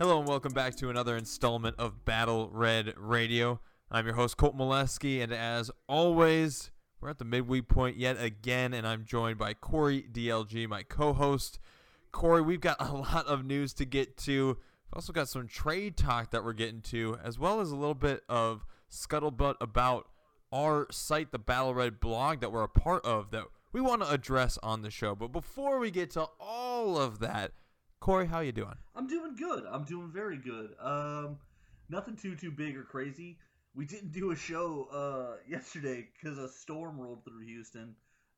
Hello and welcome back to another installment of Battle Red Radio. I'm your host Colt Molesky, and as always, we're at the midweek point yet again, and I'm joined by Corey DLG, my co-host. Corey, we've got a lot of news to get to. We've also got some trade talk that we're getting to, as well as a little bit of scuttlebutt about our site, the Battle Red blog that we're a part of, that we want to address on the show. But before we get to all of that, Corey, how you doing? I'm doing good. I'm doing very good. Um, nothing too too big or crazy. We didn't do a show uh yesterday because a storm rolled through Houston,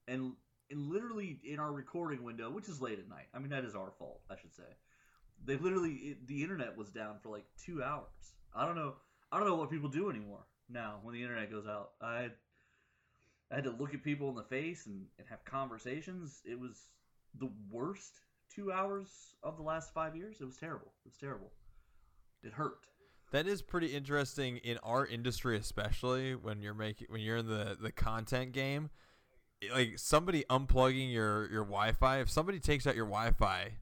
and and literally in our recording window, which is late at night. I mean that is our fault, I should say. They literally it, the internet was down for like two hours. I don't know. I don't know what people do anymore now when the internet goes out. I I had to look at people in the face and, and have conversations. It was the worst two hours of the last five years. It was terrible. It was terrible. It hurt. That is pretty interesting in our industry, especially when you're making when you're in the the content game. Like somebody unplugging your your Wi-Fi. If somebody takes out your Wi-Fi,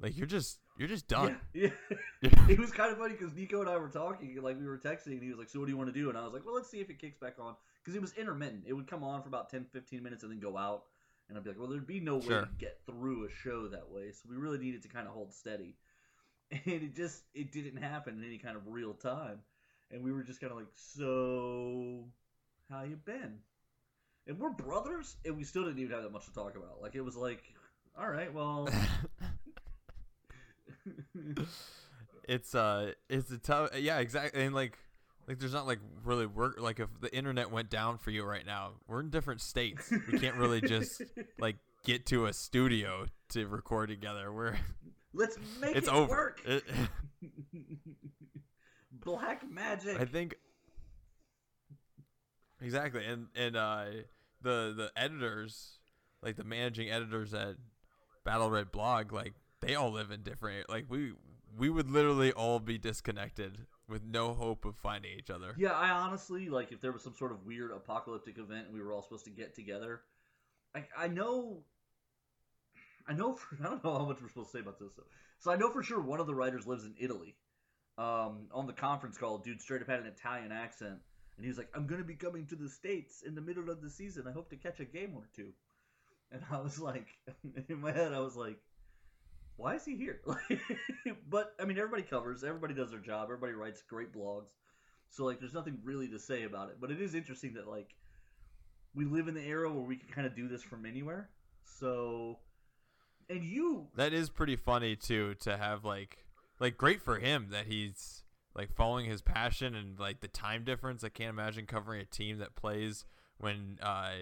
like you're just you're just done. Yeah, yeah. it was kind of funny because Nico and I were talking, like we were texting, and he was like, "So what do you want to do?" And I was like, "Well, let's see if it kicks back on," because it was intermittent. It would come on for about 10, 15 minutes and then go out. And I'd be like, well, there'd be no way to get through a show that way. So we really needed to kind of hold steady. And it just, it didn't happen in any kind of real time. And we were just kind of like, so, how you been? And we're brothers, and we still didn't even have that much to talk about. Like, it was like, all right, well, it's uh it's a tough yeah exactly and like like there's not like really work like if the internet went down for you right now we're in different states we can't really just like get to a studio to record together we're let's make it's it over work. It- Black magic. i think exactly and and uh the the editors like the managing editors at battle red blog like they all live in different like we we would literally all be disconnected with no hope of finding each other Yeah, I honestly like if there was some sort of weird apocalyptic event and we were all supposed to get together. I I know. I know. For, I don't know how much we're supposed to say about this. Though. So I know for sure one of the writers lives in Italy. Um, on the conference call, dude straight up had an Italian accent, and he was like, "I'm gonna be coming to the states in the middle of the season. I hope to catch a game or two. And I was like, in my head, I was like, why is he here? but I mean, everybody covers, everybody does their job, everybody writes great blogs, so like, there's nothing really to say about it. But it is interesting that like we live in the era where we can kind of do this from anywhere. So, and you, That is pretty funny too to have like like great for him that he's like following his passion and like the time difference. I can't imagine covering a team that plays when uh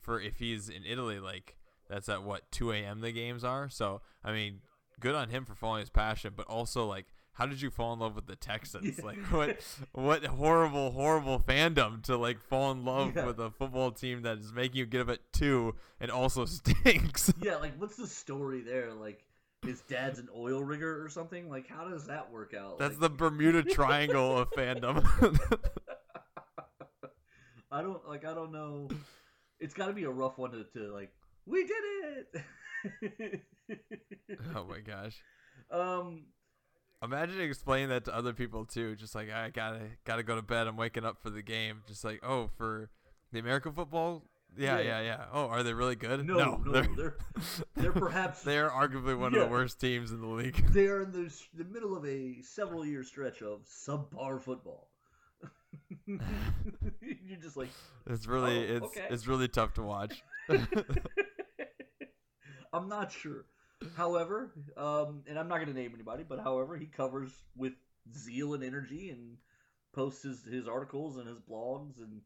for if he's in Italy like that's at what 2 a.m. the games are. So I mean, good on him for following his passion, but also like. How did you fall in love with the Texans? Like what what horrible, horrible fandom to like fall in love Yeah. with a football team that is making you give up at two and also stinks. yeah, like what's the story there? Like his dad's an oil rigger or something. Like how does that work out? That's Like, the Bermuda Triangle of fandom. I don't like. I don't know. It's got to be a rough one to, to like. We did it. Oh my gosh! um. Imagine explaining that to other people too. Just like I gotta gotta go to bed. I'm waking up for the game. Just like oh for the American football. Yeah, Yeah. yeah, yeah. Oh, are they really good? No, no, they're they're they're perhaps they're arguably one of the worst teams in the league. they are in the the middle of a several year stretch of subpar football. You're just like It's really Oh, it's okay. it's really tough to watch. I'm not sure. However, um, and I'm not going to name anybody, but however, he covers with zeal and energy and posts his, his articles and his blogs and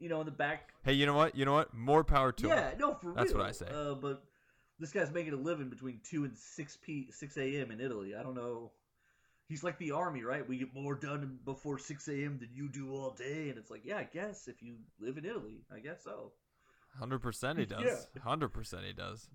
you know, in the back. Hey, you know what? You know what? More power to yeah, him. no, for real. That's real. what I say. Uh, but this guy's making a living between two and six p six a.m. in Italy. I don't know. He's like the army, right? We get more done before six a.m. than you do all day, and it's like, yeah, I guess if you live in Italy, I guess so. Hundred percent, he does. Yeah. Hundred percent, he does.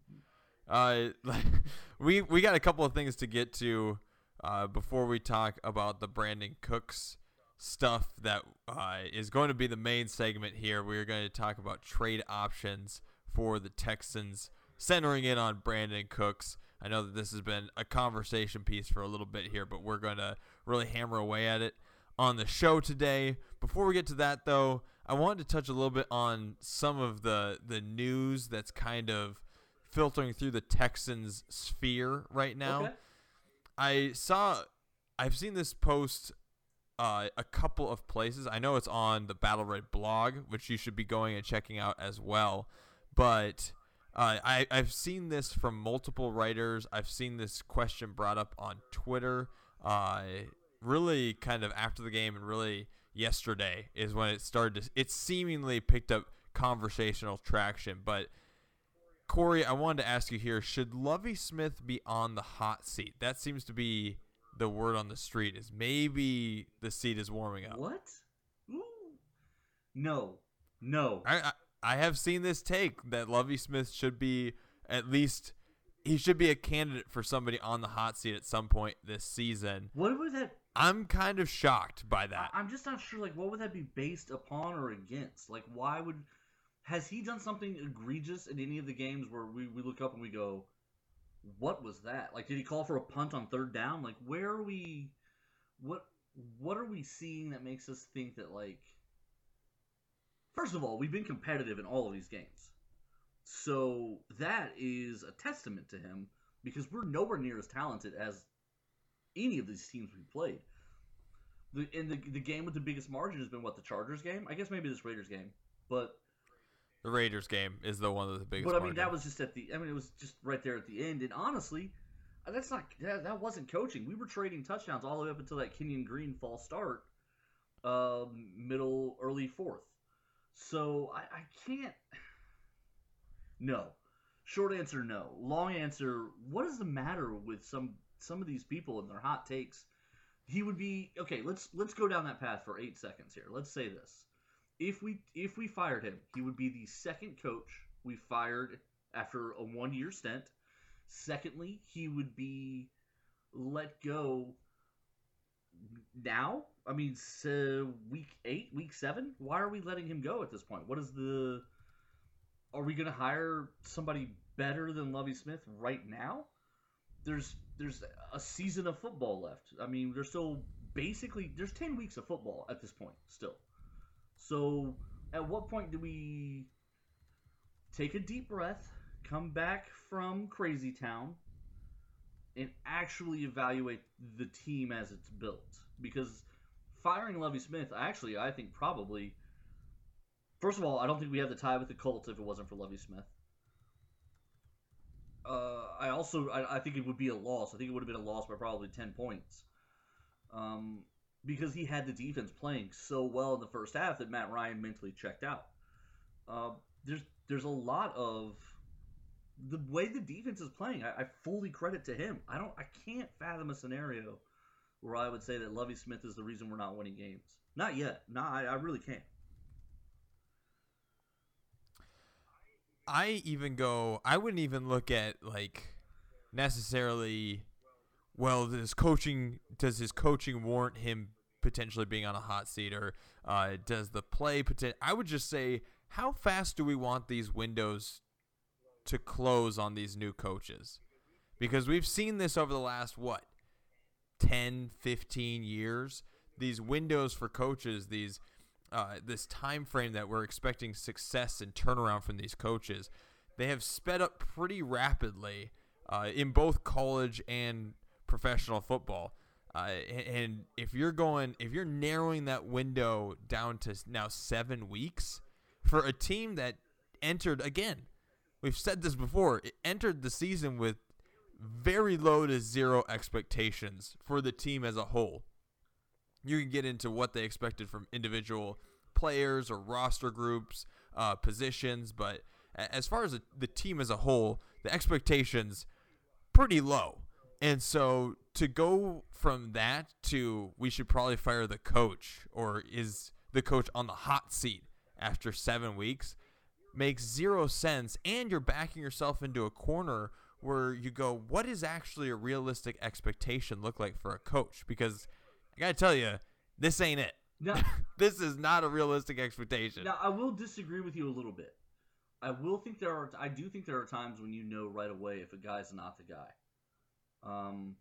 Uh, we we got a couple of things to get to uh, before we talk about the Brandin Cooks stuff that uh, is going to be the main segment here. We are going to talk about trade options for the Texans, centering in on Brandin Cooks. I know that this has been a conversation piece for a little bit here, but we're going to really hammer away at it on the show today. Before we get to that, though, I wanted to touch a little bit on some of the the news that's kind of filtering through the Texans sphere right now. Okay. I saw, I've seen this post uh, a couple of places. I know it's on the Battle Red blog, which you should be going and checking out as well. But uh, I, I've seen this from multiple writers. I've seen this question brought up on Twitter. Uh, really, kind of after the game, and really yesterday is when it started to. It seemingly picked up conversational traction, but. Corey, I wanted to ask you here: Should Lovie Smith be on the hot seat? That seems to be the word on the street. Is maybe the seat is warming up. What? No, no. I, I I have seen this take that Lovie Smith should be at least he should be a candidate for somebody on the hot seat at some point this season. What would that? I'm kind of shocked by that. I, I'm just not sure. Like, what would that be based upon or against? Like, why would? Has he done something egregious in any of the games where we, we look up and we go, "What was that?" Like, did he call for a punt on third down? Like, where are we? What What are we seeing that makes us think that like? First of all, we've been competitive in all of these games, so that is a testament to him because we're nowhere near as talented as any of these teams we played. The in the the game with the biggest margin has been what the Chargers game. I guess maybe this Raiders game, but the Raiders game is the one with the biggest. but I mean that was just at the. I mean it was just right there at the end. And honestly, uh, that's not that, that wasn't coaching. We were trading touchdowns all the way up until that Kenyon Green false start, um, middle early fourth. So I, I can't. No, short answer no. Long answer. What is the matter with some some of these people and their hot takes? He would be okay. Let's let's go down that path for eight seconds here. Let's say this: if we if we fired him, he would be the second coach we fired after a one year stint. Secondly, he would be let go now. I mean, so week eight, week seven. Why are we letting him go at this point? What is the? Are we going to hire somebody better than Lovie Smith right now? There's there's a season of football left. I mean, there's still basically there's ten weeks of football at this point still. So at what point do we take a deep breath, come back from Crazy Town, and actually evaluate the team as it's built? Because firing Lovie Smith, actually, I think probably. First of all, I don't think we have the tie with the Colts if it wasn't for Lovie Smith. Uh, I also I, I think it would be a loss. I think it would have been a loss by probably ten points, um, because he had the defense playing so well in the first half that Matt Ryan mentally checked out. Uh, there's there's a lot of the way the defense is playing. I, I fully credit to him. I don't I can't fathom a scenario where I would say that Lovie Smith is the reason we're not winning games. Not yet. No, I, I really can't. I even go. I wouldn't even look at like necessarily. Well, does coaching does his coaching warrant him potentially being on a hot seat, or uh, does the play poten- I would just say, how fast do we want these windows to close on these new coaches? Because we've seen this over the last what 10, 15 years. These windows for coaches, these uh, this time frame that we're expecting success and turnaround from these coaches, they have sped up pretty rapidly uh, in both college and professional football. Uh, and if you're going, if you're narrowing that window down to now seven weeks for a team that entered again, we've said this before, it entered the season with very low to zero expectations for the team as a whole. You can get into what they expected from individual players or roster groups, uh, positions, but as far as the team as a whole, the expectations pretty low. And so to go from that to we should probably fire the coach or is the coach on the hot seat after 7 weeks makes zero sense and you're backing yourself into a corner where you go what is actually a realistic expectation look like for a coach because I got to tell you this ain't it. Now, this is not a realistic expectation. Now I will disagree with you a little bit. I will think there are. I do think there are times when you know right away if a guy's not the guy. Um,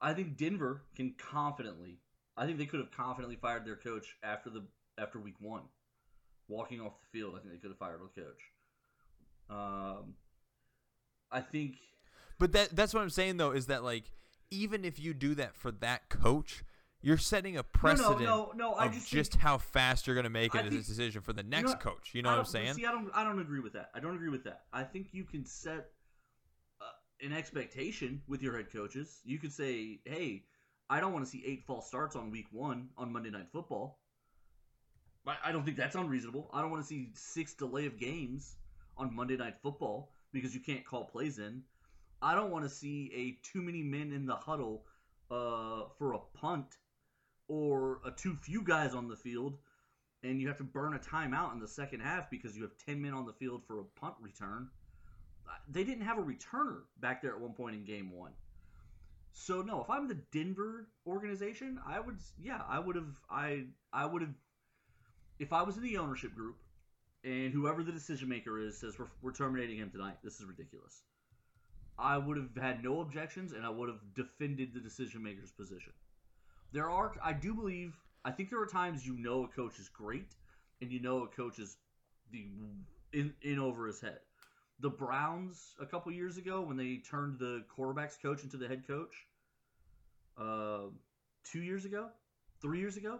I think Denver can confidently. I think they could have confidently fired their coach after the after week one, walking off the field. I think they could have fired their coach. Um, I think. But that that's what I'm saying though is that like even if you do that for that coach, you're setting a precedent no, no, no, of just, just think, how fast you're going to make it as a decision for the next coach. You know what I'm saying? See, I don't, I don't agree with that. I don't agree with that. I think you can set an expectation with your head coaches. You could say, "Hey, I don't want to see eight false starts on week one on Monday Night Football." I don't think that's unreasonable. I don't want to see six delay of games on Monday Night Football because you can't call plays in. I don't want to see a too many men in the huddle uh, for a punt or a too few guys on the field, and you have to burn a timeout in the second half because you have 10 men on the field for a punt return. They didn't have a returner back there at one point in game one. So no, if I'm the Denver organization, I would yeah, I would have I I would have if I was in the ownership group and whoever the decision maker is says we're, we're terminating him tonight, this is ridiculous. I would have had no objections and I would have defended the decision maker's position. There are, I do believe, I think there are times you know a coach is great, and you know a coach is the in in over his head. The Browns a couple years ago when they turned the quarterbacks coach into the head coach. Uh, two years ago, three years ago,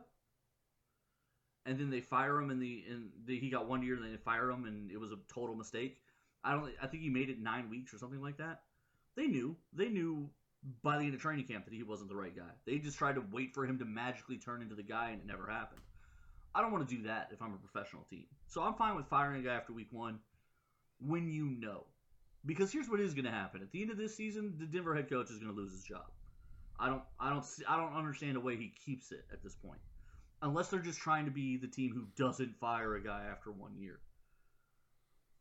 and then they fire him, and the and the, he got one year, and then they fire him, and it was a total mistake. I don't. I think he made it nine weeks or something like that. They knew. They knew by the end of training camp that he wasn't the right guy. They just tried to wait for him to magically turn into the guy, and it never happened. I don't want to do that if I'm a professional team. So I'm fine with firing a guy after week one when you know. Because here's what is going to happen: at the end of this season, the Denver head coach is going to lose his job. I don't, I don't, see, I don't understand the way he keeps it at this point, unless they're just trying to be the team who doesn't fire a guy after one year.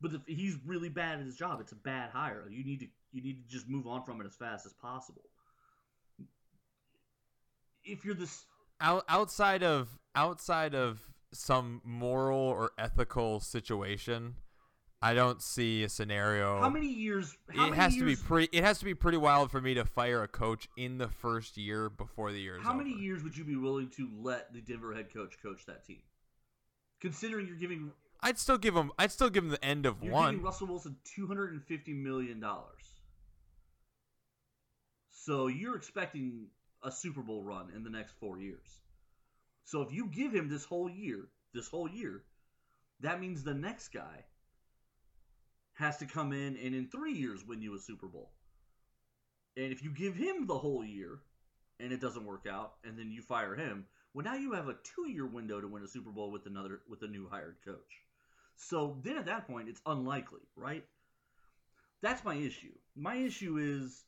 But if he's really bad at his job, it's a bad hire. You need to you need to just move on from it as fast as possible. If you're this Out, outside of outside of some moral or ethical situation, I don't see a scenario. How many years? How it many has years, to be pretty. It has to be pretty wild for me to fire a coach in the first year before the year How over. many years would you be willing to let the Denver head coach coach that team? Considering you're giving I'd still give him. I'd still give him the end of You're one. giving Russell Wilson two hundred and fifty million dollars. So you're expecting a Super Bowl run in the next four years. So if you give him this whole year, this whole year, that means the next guy has to come in and in three years win you a Super Bowl. And if you give him the whole year and it doesn't work out, and then you fire him, well now you have a two year window to win a Super Bowl with another with a new hired coach. So then at that point, it's unlikely, right? That's my issue. My issue is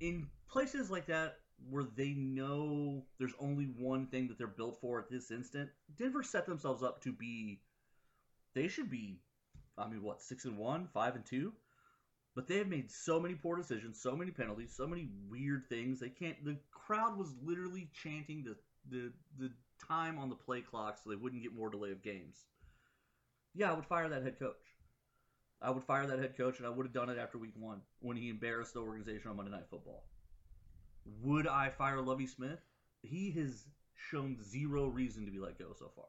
in places like that where they know there's only one thing that they're built for at this instant. Denver set themselves up to be. They should be, I mean, what six and one, five and two, but they have made so many poor decisions, so many penalties, so many weird things. They can't. The crowd was literally chanting the the the time on the play clock so they wouldn't get more delay of games yeah, I would fire that head coach. I would fire that head coach, and I would have done it after week one when he embarrassed the organization on Monday Night Football. Would I fire Lovie Smith? He has shown zero reason to be let go so far.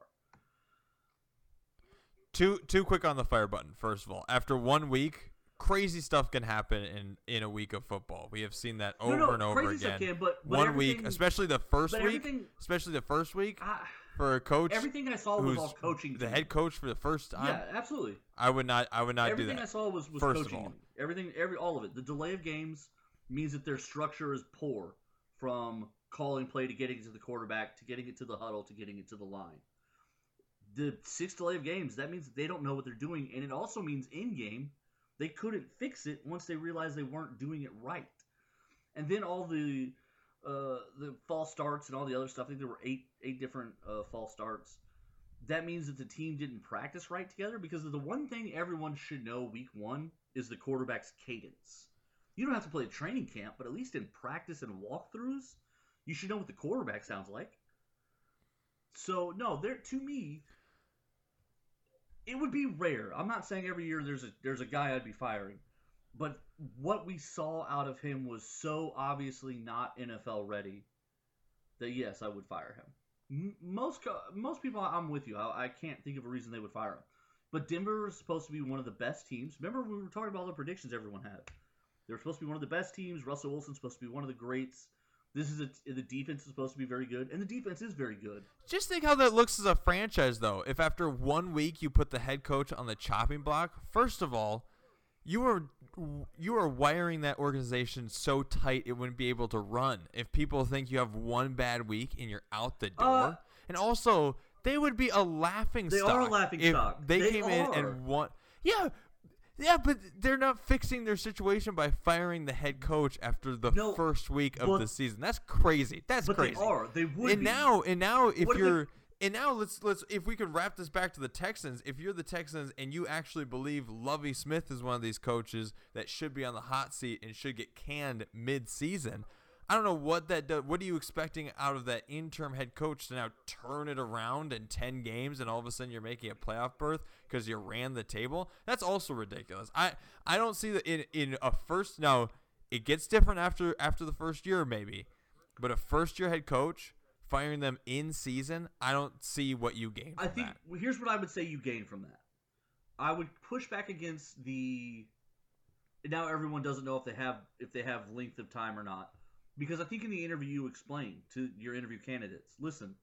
Too too quick on the fire button. First of all, after one week, crazy stuff can happen in in a week of football. We have seen that over no, no, and over again. Can, but, but one week, especially the first week, especially the first week. I, for a coach. Everything I saw was all coaching. The head coach for the first time. Yeah, absolutely. I would not. I would not everything do that. I saw was, was first coaching. Of all. Everything, every all of it. The delay of games means that their structure is poor from calling play to getting it to the quarterback to getting it to the huddle to getting it to the line. The six delay of games, that means they don't know what they're doing, and it also means in game they couldn't fix it once they realized they weren't doing it right. And then all the uh, the false starts and all the other stuff. I think there were eight eight different uh, false starts. That means that the team didn't practice right together because the one thing everyone should know week one is the quarterback's cadence. You don't have to play a training camp, but at least in practice and walkthroughs, you should know what the quarterback sounds like. So no, there to me, it would be rare. I'm not saying every year there's a there's a guy I'd be firing, but what we saw out of him was so obviously not NFL ready that yes, I would fire him. Most most people, I'm with you. I, I can't think of a reason they would fire him. But Denver is supposed to be one of the best teams. Remember, we were talking about all the predictions everyone had. They're supposed to be one of the best teams. Russell Wilson's supposed to be one of the greats. This is a, the defense is supposed to be very good, and the defense is very good. Just think how that looks as a franchise, though. If after one week you put the head coach on the chopping block, first of all, you are you are wiring that organization so tight it wouldn't be able to run. If people think you have one bad week and you're out the door, uh, and also they would be a laughing they stock. Are a laughing stock. They, they came are. in and won. Yeah, yeah, but they're not fixing their situation by firing the head coach after the no, first week of but, the season. That's crazy. That's but crazy. They are. They would. And be. now, and now, if what you're. And now let's let's if we could wrap this back to the Texans. If you're the Texans and you actually believe Lovie Smith is one of these coaches that should be on the hot seat and should get canned mid-season, I don't know what that does. What are you expecting out of that interim head coach to now turn it around in 10 games and all of a sudden you're making a playoff berth because you ran the table? That's also ridiculous. I I don't see that in in a first now it gets different after after the first year maybe. But a first year head coach firing them in season, I don't see what you gain. I think that. well, here's what I would say you gain from that. I would push back against the now everyone doesn't know if they have if they have length of time or not because I think in the interview you explained to your interview candidates, listen,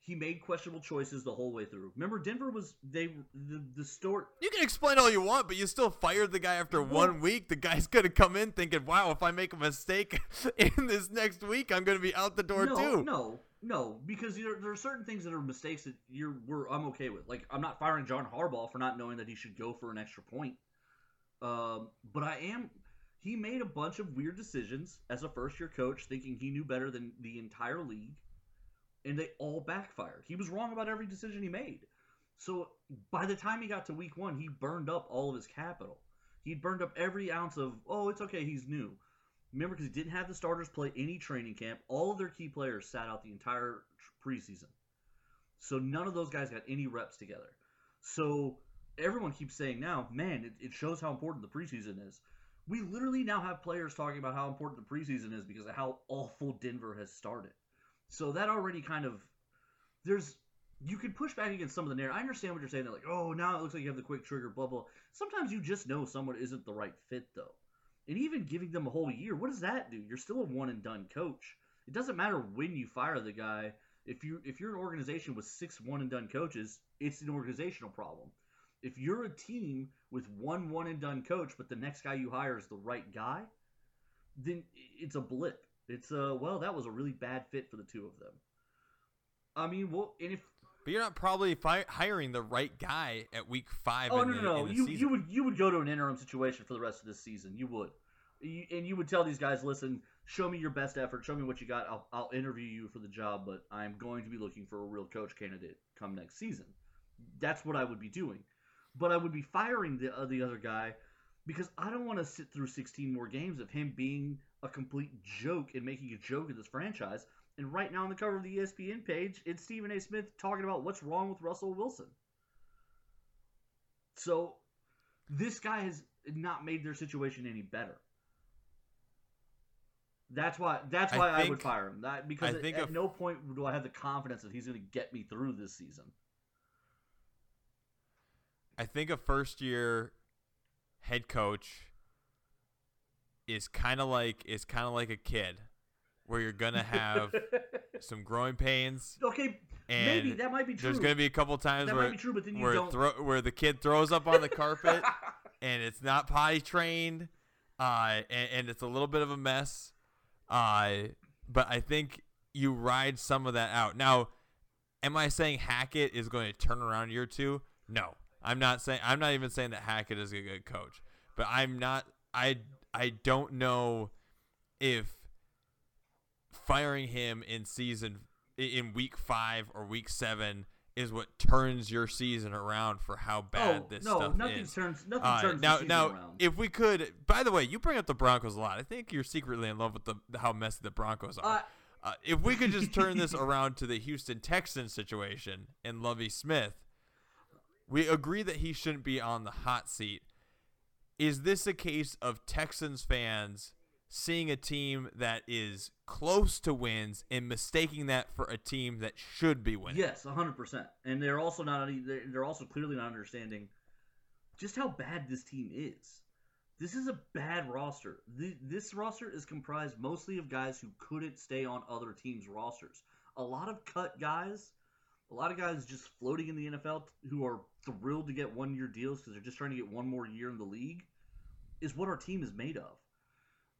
he made questionable choices the whole way through. Remember, Denver was they the the store. You can explain all you want, but you still fired the guy after one week. The guy's gonna come in thinking, "Wow, if I make a mistake in this next week, I'm gonna be out the door no, too." No, no, because there, there are certain things that are mistakes that you're we're I'm okay with. Like I'm not firing John Harbaugh for not knowing that he should go for an extra point. Um, but I am. He made a bunch of weird decisions as a first year coach, thinking he knew better than the entire league and they all backfired. He was wrong about every decision he made. So by the time he got to week one, he burned up all of his capital. He burned up every ounce of, oh, it's okay, he's new. Remember, because he didn't have the starters play any training camp, all of their key players sat out the entire preseason. So none of those guys got any reps together. So everyone keeps saying now, man, it, it shows how important the preseason is. We literally now have players talking about how important the preseason is because of how awful Denver has started. So that already kind of there's you could push back against some of the narrative. I understand what you're saying. They're like, oh, now it looks like you have the quick trigger, blah blah. Sometimes you just know someone isn't the right fit though, and even giving them a whole year, what does that do? You're still a one and done coach. It doesn't matter when you fire the guy. If you if you're an organization with six one and done coaches, it's an organizational problem. If you're a team with one one and done coach, but the next guy you hire is the right guy, then it's a blip. It's a well, that was a really bad fit for the two of them. I mean, well, and if but you're not probably fi- hiring the right guy at week five. Oh no, no, no, you season. you would you would go to an interim situation for the rest of this season. You would, you, and you would tell these guys, listen, show me your best effort, show me what you got. I'll I'll interview you for the job, but I'm going to be looking for a real coach candidate come next season. That's what I would be doing, but I would be firing the uh, the other guy because I don't want to sit through 16 more games of him being a complete joke and making a joke of this franchise. And right now on the cover of the ESPN page, it's Stephen A. Smith talking about what's wrong with Russell Wilson. So this guy has not made their situation any better. That's why. That's why I, think, I would fire him. That because at, at no point do I have the confidence that he's going to get me through this season. I think a first year head coach is kind of like is kind of like a kid where you're gonna have some growing pains. Okay, maybe that might be true. There's gonna be a couple times that where true, where, thro- where the kid throws up on the carpet and it's not potty trained, uh, and, and, it's a little bit of a mess. Uh, but I think you ride some of that out. Now, Am I saying Hackett is going to turn around year two? No, I'm not saying. I'm not even saying that Hackett is a good coach, but I'm not. I I don't know if firing him in season in week five or week seven is what turns your season around for how bad oh, this no, stuff nothing is. turns nothing Uh, turns now, the season now, around. if we could, by the way, you bring up the Broncos a lot. I think you're secretly in love with the how messy the Broncos are. Uh, Uh, if we could just turn this around to the Houston Texans situation and Lovie Smith, we agree that he shouldn't be on the hot seat. Is this a case of Texans fans seeing a team that is close to wins and mistaking that for a team that should be winning? Yes, hundred percent. And they're also not. They're also clearly not understanding just how bad this team is. This is a bad roster. This roster is comprised mostly of guys who couldn't stay on other teams' rosters. A lot of cut guys, a lot of guys just floating in the NFL who are thrilled to get one-year deals because they're just trying to get one more year in the league, is what our team is made of.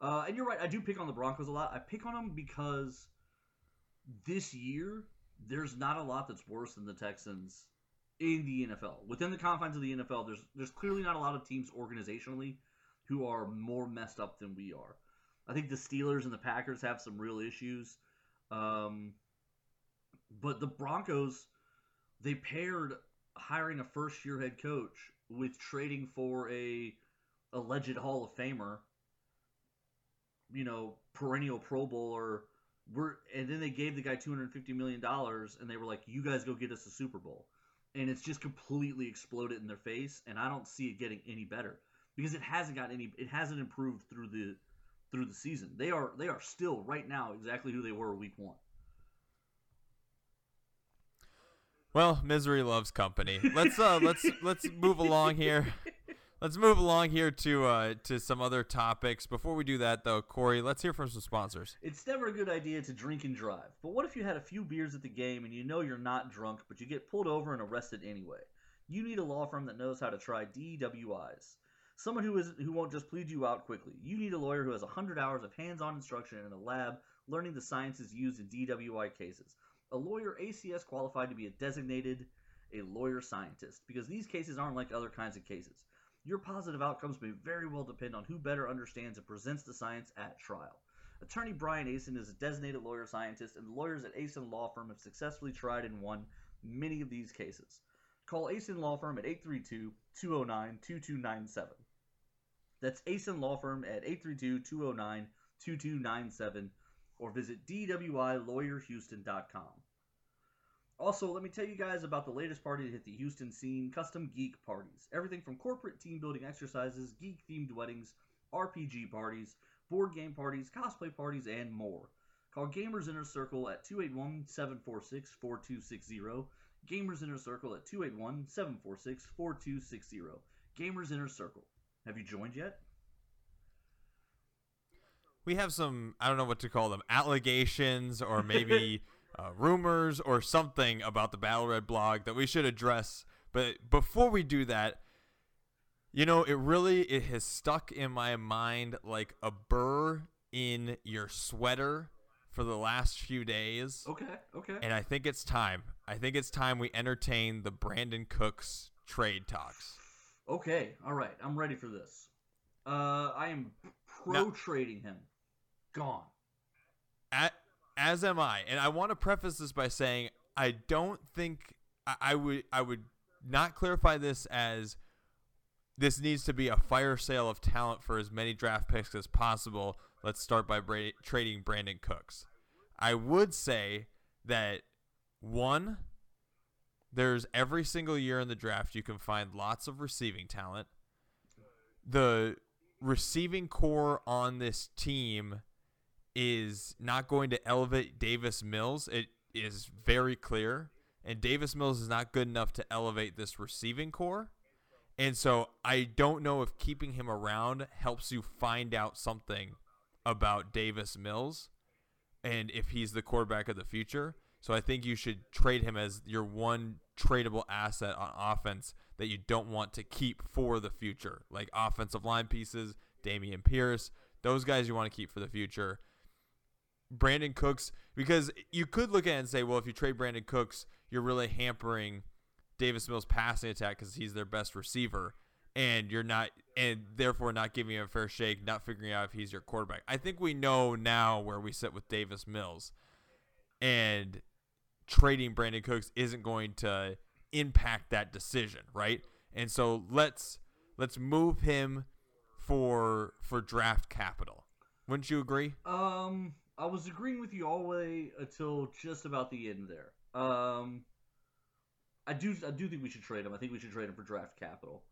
Uh, and you're right. I do pick on the Broncos a lot. I pick on them because this year there's not a lot that's worse than the Texans in the NFL. Within the confines of the NFL, there's there's clearly not a lot of teams organizationally who are more messed up than we are. I think the Steelers and the Packers have some real issues. Um, but the Broncos, they paired hiring a first year head coach with trading for a alleged Hall of Famer, you know, perennial Pro Bowler. We're, and then they gave the guy two hundred fifty million dollars, and they were like, "You guys go get us a Super Bowl," and it's just completely exploded in their face, and I don't see it getting any better because it hasn't got any, it hasn't improved through the through the season. They are they are still right now exactly who they were week one. Well, misery loves company. Let's uh let's let's move along here. Let's move along here to uh to some other topics. Before we do that though, Corey, let's hear from some sponsors. It's never a good idea to drink and drive. But what if you had a few beers at the game and you know you're not drunk, but you get pulled over and arrested anyway? You need a law firm that knows how to try DWIs. Someone who is who won't just plead you out quickly. You need a lawyer who has 100 hours of hands-on instruction in a lab learning the sciences used in DWI cases. A lawyer ACS qualified to be a designated a lawyer scientist because these cases aren't like other kinds of cases. Your positive outcomes may very well depend on who better understands and presents the science at trial. Attorney Brian Asen is a designated lawyer scientist, and the lawyers at Asen Law Firm have successfully tried and won many of these cases. Call Asen Law Firm at 832 209 2297. That's Asen Law Firm at 832 209 2297 or visit DWILawyerHouston.com. Also, let me tell you guys about the latest party to hit the Houston scene custom geek parties. Everything from corporate team building exercises, geek themed weddings, RPG parties, board game parties, cosplay parties, and more. Call Gamers Inner Circle at 281 746 4260. Gamers Inner Circle at 281 746 4260. Gamers Inner Circle. Have you joined yet? We have some I don't know what to call them, allegations or maybe uh, rumors or something about the Battle Red blog that we should address. But before we do that, you know, it really it has stuck in my mind like a burr in your sweater for the last few days. Okay, okay. And I think it's time. I think it's time we entertain the Brandin Cooks trade talks. Okay, all right. I'm ready for this. Uh, I am pro trading him. Gone. At, as am I, and I want to preface this by saying I don't think I, I would I would not clarify this as this needs to be a fire sale of talent for as many draft picks as possible. Let's start by bra- trading Brandin Cooks. I would say that one, there's every single year in the draft you can find lots of receiving talent. The receiving corps on this team is not going to elevate Davis Mills. It is very clear. And Davis Mills is not good enough to elevate this receiving corps. And so I don't know if keeping him around helps you find out something about Davis Mills and if he's the quarterback of the future. So I think you should trade him as your one tradable asset on offense that you don't want to keep for the future. Like offensive line pieces, Dameon Pierce, those guys you want to keep for the future. Brandin Cooks because you could look at it and say, well, if you trade Brandin Cooks, you're really hampering Davis Mills' passing attack because he's their best receiver, and you're not, and therefore not giving him a fair shake, not figuring out if he's your quarterback. I think we know now where we sit with Davis Mills, and trading Brandin Cooks isn't going to impact that decision, right? And so let's let's move him for for draft capital. Wouldn't you agree? Um, I was agreeing with you all the way until just about the end there. Um, I do I do think we should trade him. I think we should trade him for draft capital.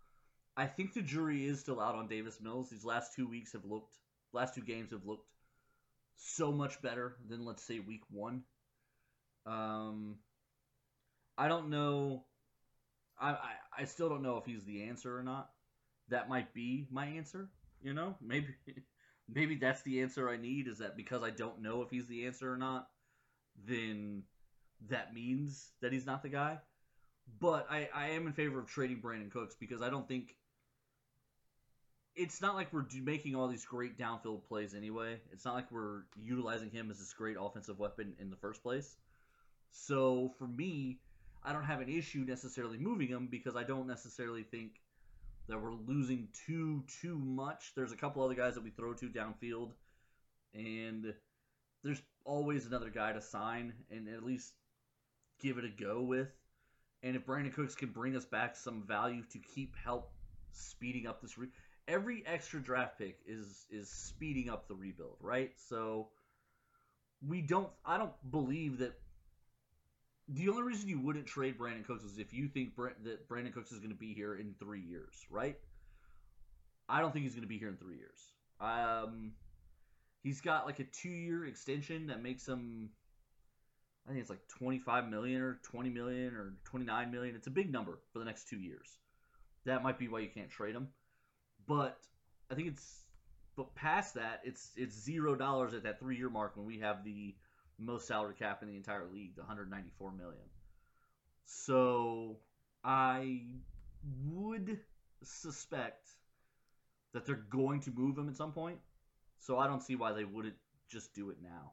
I think the jury is still out on Davis Mills. These last two weeks have looked, last two games have looked so much better than let's say week one. Um, I don't know. I, I I still don't know if he's the answer or not. That might be my answer. You know, maybe maybe that's the answer I need. Is that because I don't know if he's the answer or not, then that means that he's not the guy. But I, I am in favor of trading Brandin Cooks because I don't think it's not like we're making all these great downfield plays anyway. It's not like we're utilizing him as this great offensive weapon in the first place. So for me, I don't have an issue necessarily moving him because I don't necessarily think that we're losing too too much. There's a couple other guys that we throw to downfield, and there's always another guy to sign and at least give it a go with. And if Brandin Cooks can bring us back some value to keep help speeding up this re- every extra draft pick is is speeding up the rebuild, right? So we don't I don't believe that the only reason you wouldn't trade Brandin Cooks is if you think that Brandin Cooks is going to be here in three years, right? I don't think he's going to be here in three years. Um, he's got like a two-year extension that makes him, I think it's like 25 million or 20 million or 29 million. It's a big number for the next two years. That might be why you can't trade him. But I think it's, but past that, it's it's zero dollars at that three-year mark when we have the most salary cap in the entire league, the 194 million. So I would suspect that they're going to move him at some point. So I don't see why they wouldn't just do it now.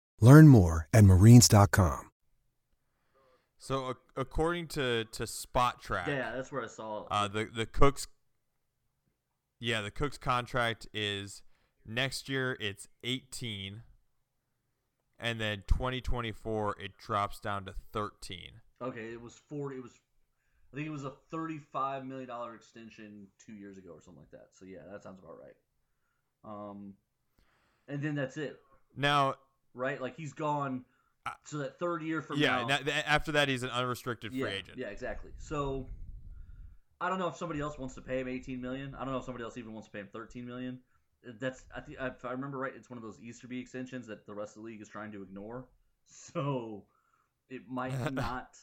Learn more at marines.com. So, uh, according to to Spotrac, yeah, that's where I saw it. Uh, the the Cooks, yeah, the Cooks contract is next year. It's eighteen, and then twenty twenty four it drops down to thirteen. Okay, it was forty. It was, I think it was a thirty five million dollar extension two years ago or something like that. So yeah, that sounds about right. Um, and then that's it. Now, right? Like he's gone so that third year from yeah, now. Yeah, after that he's an unrestricted yeah, free agent. Yeah, exactly. So I don't know if somebody else wants to pay him 18 million. I don't know if somebody else even wants to pay him 13 million. That's I think if I remember right, it's one of those Easterby extensions that the rest of the league is trying to ignore. So it might not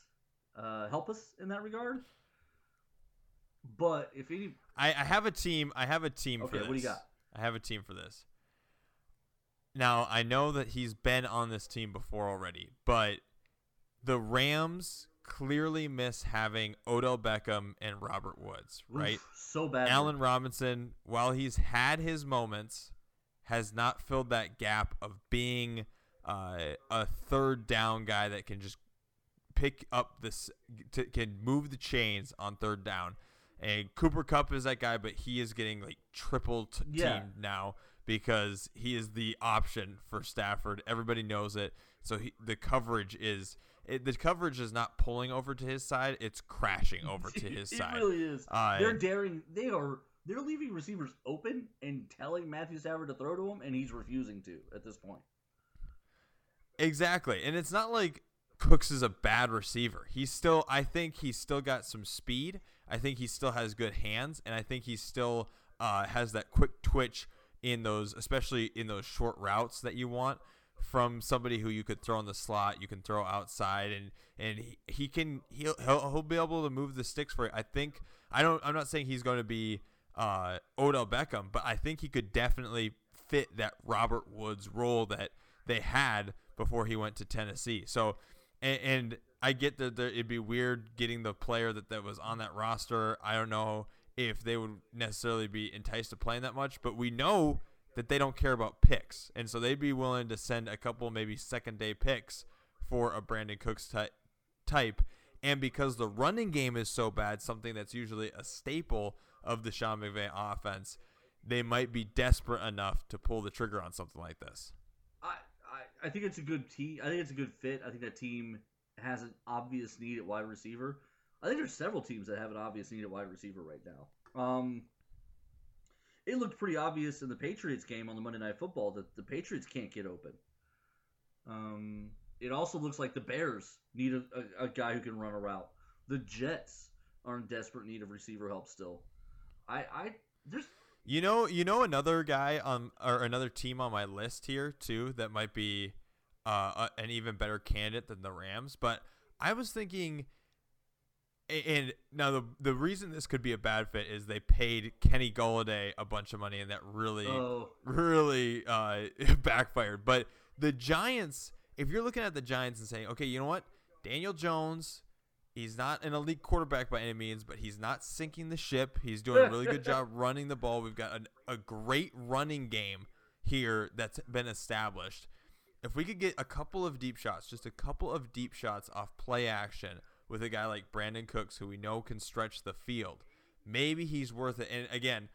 uh, help us in that regard. But if any, I, I have a team. I have a team okay, for this. What do you got? I have a team for this. Now, I know that he's been on this team before already, but the Rams clearly miss having Odell Beckham and Robert Woods, right? Oof, so bad. Allen Robinson, while he's had his moments, has not filled that gap of being uh, a third down guy that can just pick up this, can move the chains on third down. And Cooper Kupp is that guy, but he is getting like triple t- Yeah. teamed now because he is the option for Stafford. Everybody knows it. So he, the coverage is it, the coverage is not pulling over to his side; it's crashing over to his it side. It really is. Uh, they're daring. They are. They're leaving receivers open and telling Matthew Stafford to throw to him, and he's refusing to at this point. Exactly. And it's not like Cooks is a bad receiver. He's still I think he's still got some speed. I think he still has good hands and I think he still uh, has that quick twitch in those especially in those short routes that you want from somebody who you could throw in the slot, you can throw outside and and he, he can he'll, he'll he'll be able to move the sticks for you. I think I don't I'm not saying he's going to be uh, Odell Beckham, but I think he could definitely fit that Robert Woods role that they had before he went to Tennessee. So, and, and I get that there, it'd be weird getting the player that, that was on that roster. I don't know if they would necessarily be enticed to playing that much, but we know that they don't care about picks. And so they'd be willing to send a couple maybe second day picks for a Brandin Cooks ty- type. And because the running game is so bad, something that's usually a staple of the Sean McVay offense, they might be desperate enough to pull the trigger on something like this. I, I, I think it's a good team. I think it's a good fit. I think that team has an obvious need at wide receiver. I think there's several teams that have an obvious need at wide receiver right now. Um, it looked pretty obvious in the Patriots game on the Monday Night Football that the Patriots can't get open. Um, it also looks like the Bears need a, a, a guy who can run a route. The Jets are in desperate need of receiver help still. I, I there's You know, you know another guy on or another team on my list here too that might be uh, a, an even better candidate than the Rams. But I was thinking, and now the the reason this could be a bad fit is they paid Kenny Golladay a bunch of money, and that really oh really uh, backfired. But the Giants, if you're looking at the Giants and saying, okay, you know what, Daniel Jones, he's not an elite quarterback by any means, but he's not sinking the ship. He's doing a really good job running the ball. We've got an, a great running game here that's been established. If we could get a couple of deep shots, just a couple of deep shots off play action with a guy like Brandin Cooks, who we know can stretch the field, maybe he's worth it. And again,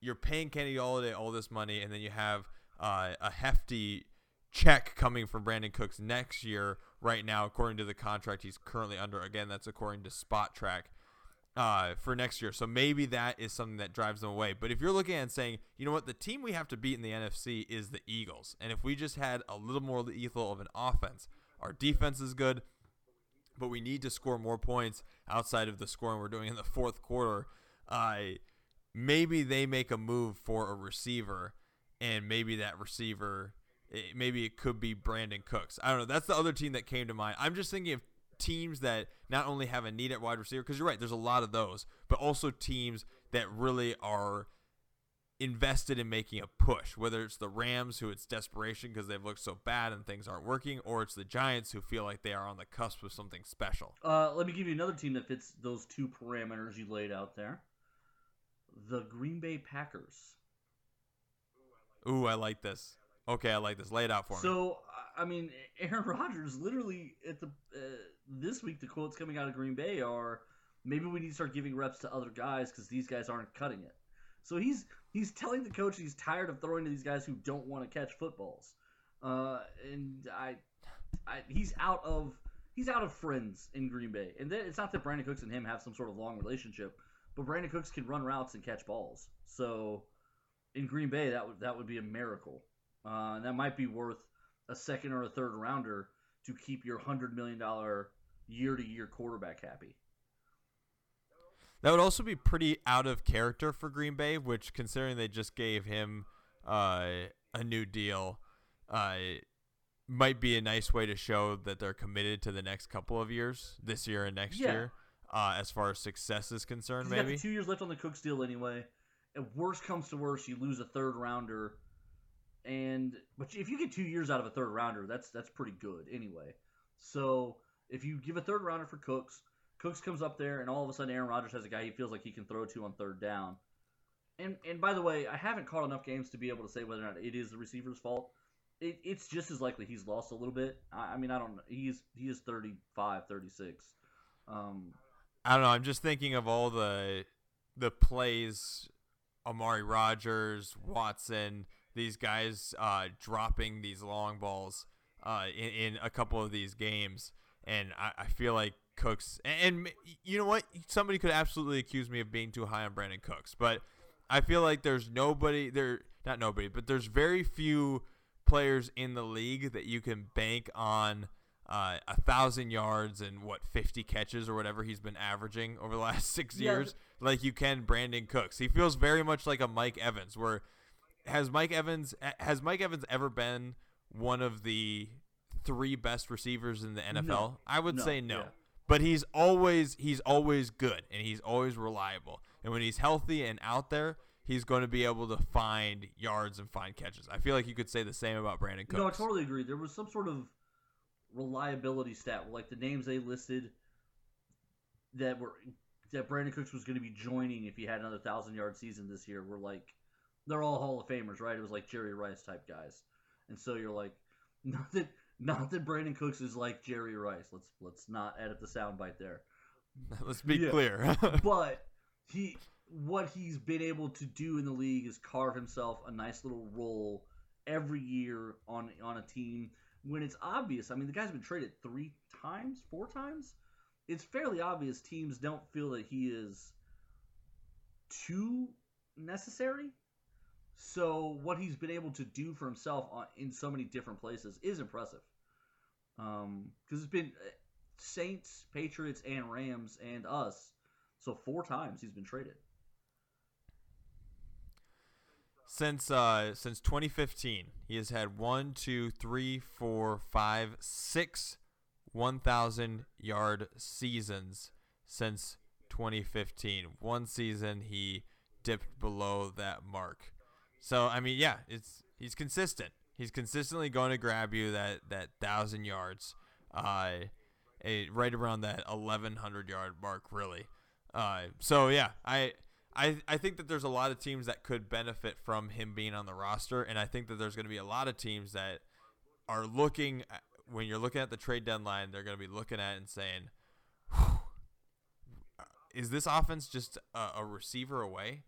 you're paying Kenny Golladay all this money, and then you have uh, a hefty check coming from Brandin Cooks next year. Right now, according to the contract he's currently under, again, that's according to Spotrac uh, for next year. So maybe that is something that drives them away. But if you're looking at saying, you know what, the team we have to beat in the NFC is the Eagles, and if we just had a little more lethal of an offense, our defense is good, but we need to score more points outside of the scoring we're doing in the fourth quarter. Uh, maybe they make a move for a receiver, and maybe that receiver, it, maybe it could be Brandin Cooks. I don't know. That's the other team that came to mind. I'm just thinking of teams that not only have a need at wide receiver, because you're right, there's a lot of those, but also teams that really are invested in making a push. Whether it's the Rams, who it's desperation because they've looked so bad and things aren't working, or it's the Giants, who feel like they are on the cusp of something special. Uh, let me give you another team that fits those two parameters you laid out there. The Green Bay Packers. Ooh, I like this. Okay, I like this. Lay it out for me. So, I- I mean, Aaron Rodgers literally at the uh, this week the quotes coming out of Green Bay are maybe we need to start giving reps to other guys because these guys aren't cutting it. So he's he's telling the coach he's tired of throwing to these guys who don't want to catch footballs, uh, and I, I he's out of he's out of friends in Green Bay, and then it's not that Brandin Cooks and him have some sort of long relationship, but Brandin Cooks can run routes and catch balls. So in Green Bay, that would that would be a miracle. Uh, and that might be worth a second or a third rounder to keep your hundred million dollar year to year quarterback happy. That would also be pretty out of character for Green Bay, which, considering they just gave him uh, a new deal, uh, might be a nice way to show that they're committed to the next couple of years, this year and next Yeah. year, uh, as far as success is concerned. Maybe two years left on the Cooks deal anyway. And worst comes to worst, you lose a third rounder, and but if you get two years out of a third rounder, that's that's pretty good anyway. So if you give a third rounder for Cooks, Cooks comes up there, and all of a sudden Aaron Rodgers has a guy he feels like he can throw to on third down. And and by the way, I haven't caught enough games to be able to say whether or not it is the receiver's fault. It, it's just as likely he's lost a little bit. I, I mean, I don't. He's he is 35, 36. Um, I don't know. I'm just thinking of all the the plays, Amari Rodgers, Watson, these guys uh, dropping these long balls uh, in, in a couple of these games, and I, I feel like Cooks and, and you know what? Somebody could absolutely accuse me of being too high on Brandin Cooks, but I feel like there's nobody there, not nobody, but there's very few players in the league that you can bank on uh, a thousand yards and what 50 catches or whatever he's been averaging over the last six Yeah. years, like you can Brandin Cooks. He feels very much like a Mike Evans. Where has Mike Evans has Mike Evans ever been one of the three best receivers in the NFL? No. I would No, say no. yeah. But he's always he's always good and he's always reliable. And when he's healthy and out there, he's going to be able to find yards and find catches. I feel like you could say the same about Brandin Cooks. No, I totally agree. There was some sort of reliability stat, like the names they listed that were that Brandin Cooks was going to be joining if he had another thousand yard season this year. Were like they're all Hall of Famers, right? It was like Jerry Rice type guys, and so you're like, not that not that Brandin Cooks is like Jerry Rice. Let's let's not edit the soundbite there. Let's be Yeah. clear. but he what he's been able to do in the league is carve himself a nice little role every year on on a team when it's obvious. I mean, the guy's been traded three times, four times. It's fairly obvious teams don't feel that he is too necessary. So what he's been able to do for himself in so many different places is impressive. Because it's been uh, Saints, Patriots, and Rams, and us. So four times he's been traded. since uh since 2015, he has had one, two, three, four, five, six 1,000 yard seasons since 2015. One season he dipped below that mark. So I mean, yeah, it's he's consistent. He's consistently going to grab you that that thousand yards, uh, a, right around that 1,100 yard mark, really. Uh, so yeah, I. I, I think that there's a lot of teams that could benefit from him being on the roster, and I think that there's going to be a lot of teams that are looking at, when you're looking at the trade deadline, they're going to be looking at and saying, "Is this offense just a, a receiver away?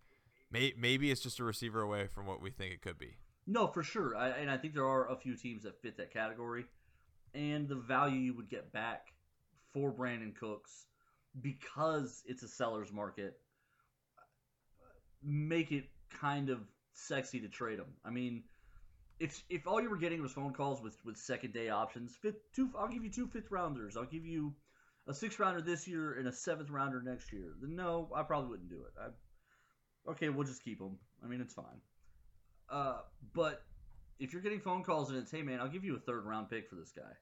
May, maybe it's just a receiver away from what we think it could be." No, for sure. I, and I think there are a few teams that fit that category. And the value you would get back for Brandin Cooks because it's a seller's market make it kind of sexy to trade him. I mean, if if all you were getting was phone calls with with second day options, fifth, two, I'll give you two fifth rounders. I'll give you a sixth rounder this year and a seventh rounder next year. Then no, I probably wouldn't do it. I, okay, we'll just keep them. I mean, it's fine. Uh, but if you're getting phone calls and it's, hey man, I'll give you a third round pick for this guy.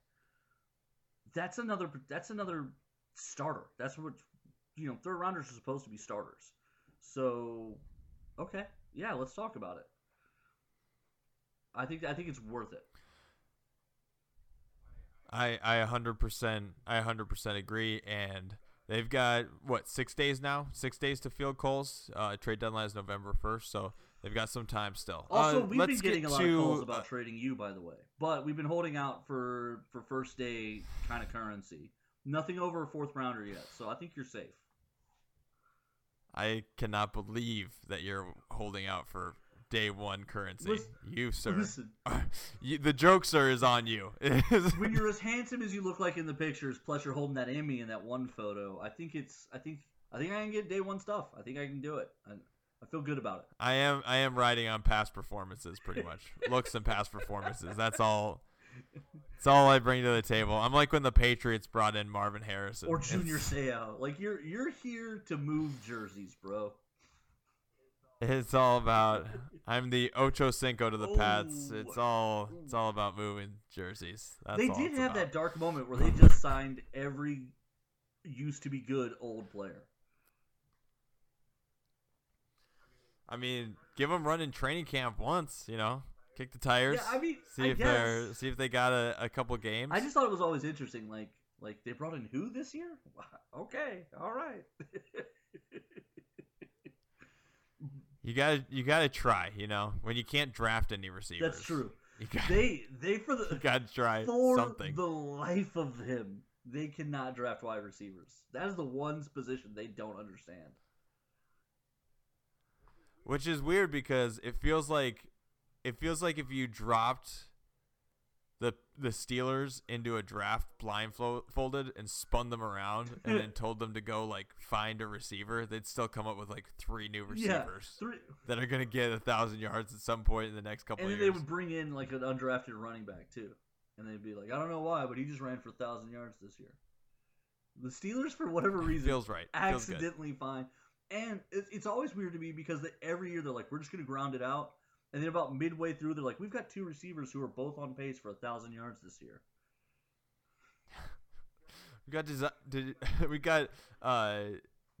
That's another. That's another starter. That's what you know. Third rounders are supposed to be starters. So, okay, yeah, let's talk about it. I think I think it's worth it. I I 100% I 100% agree and they've got what 6 days now 6 days to field calls uh, trade deadline is November 1st so they've got some time still Also, uh, we've let's been getting get a lot to, of calls about uh, trading you, by the way. But we've been holding out for for first day kind of currency. Nothing over a fourth rounder yet, so I think you're safe. I cannot believe that you're holding out for day 1 currency Listen- you sir Listen, you, the joke sir is on you when you're as handsome as you look like in the pictures, plus you're holding that Emmy in that one photo, I think it's I think I think I can get day one stuff. I think I can do it. I, I feel good about it. I am I am riding on past performances pretty much. Looks and past performances. That's all. That's all I bring to the table. I'm like when the Patriots brought in Marvin Harrison Or Junior Seau. Like you're you're here to move jerseys, bro. It's all about. I'm the Ocho Cinco to the Pats. Oh. It's all. It's all about moving jerseys. That's they did have about. that dark moment where they just signed every used to be good old player. I mean, give them run in training camp once. You know, kick the tires. Yeah, I mean, see I if they're see if they got a, a couple games. I just thought it was always interesting. Like, like they brought in who this year? Okay, all right. you got to you got to try. You know, when you can't draft any receivers. That's true. You got They they for the you got to try for something. the life of him. they cannot draft wide receivers. That is the one position they don't understand. which is weird because it feels like it feels like if you dropped the Steelers into a draft blindfolded and spun them around and then told them to go like find a receiver, they'd still come up with like three new Yeah, receivers three, that are gonna get a thousand yards at some point in the next couple and of then years. they would bring in like an undrafted running back too, and they'd be like, I don't know why, but he just ran for a thousand yards this year. The Steelers, for whatever reason, Feels right. Feels accidentally fine. And it's always weird to me because every year they're like, we're just going to ground it out. And then about midway through, they're like, we've got two receivers who are both on pace for a thousand yards this year. We got desi- did, we got uh,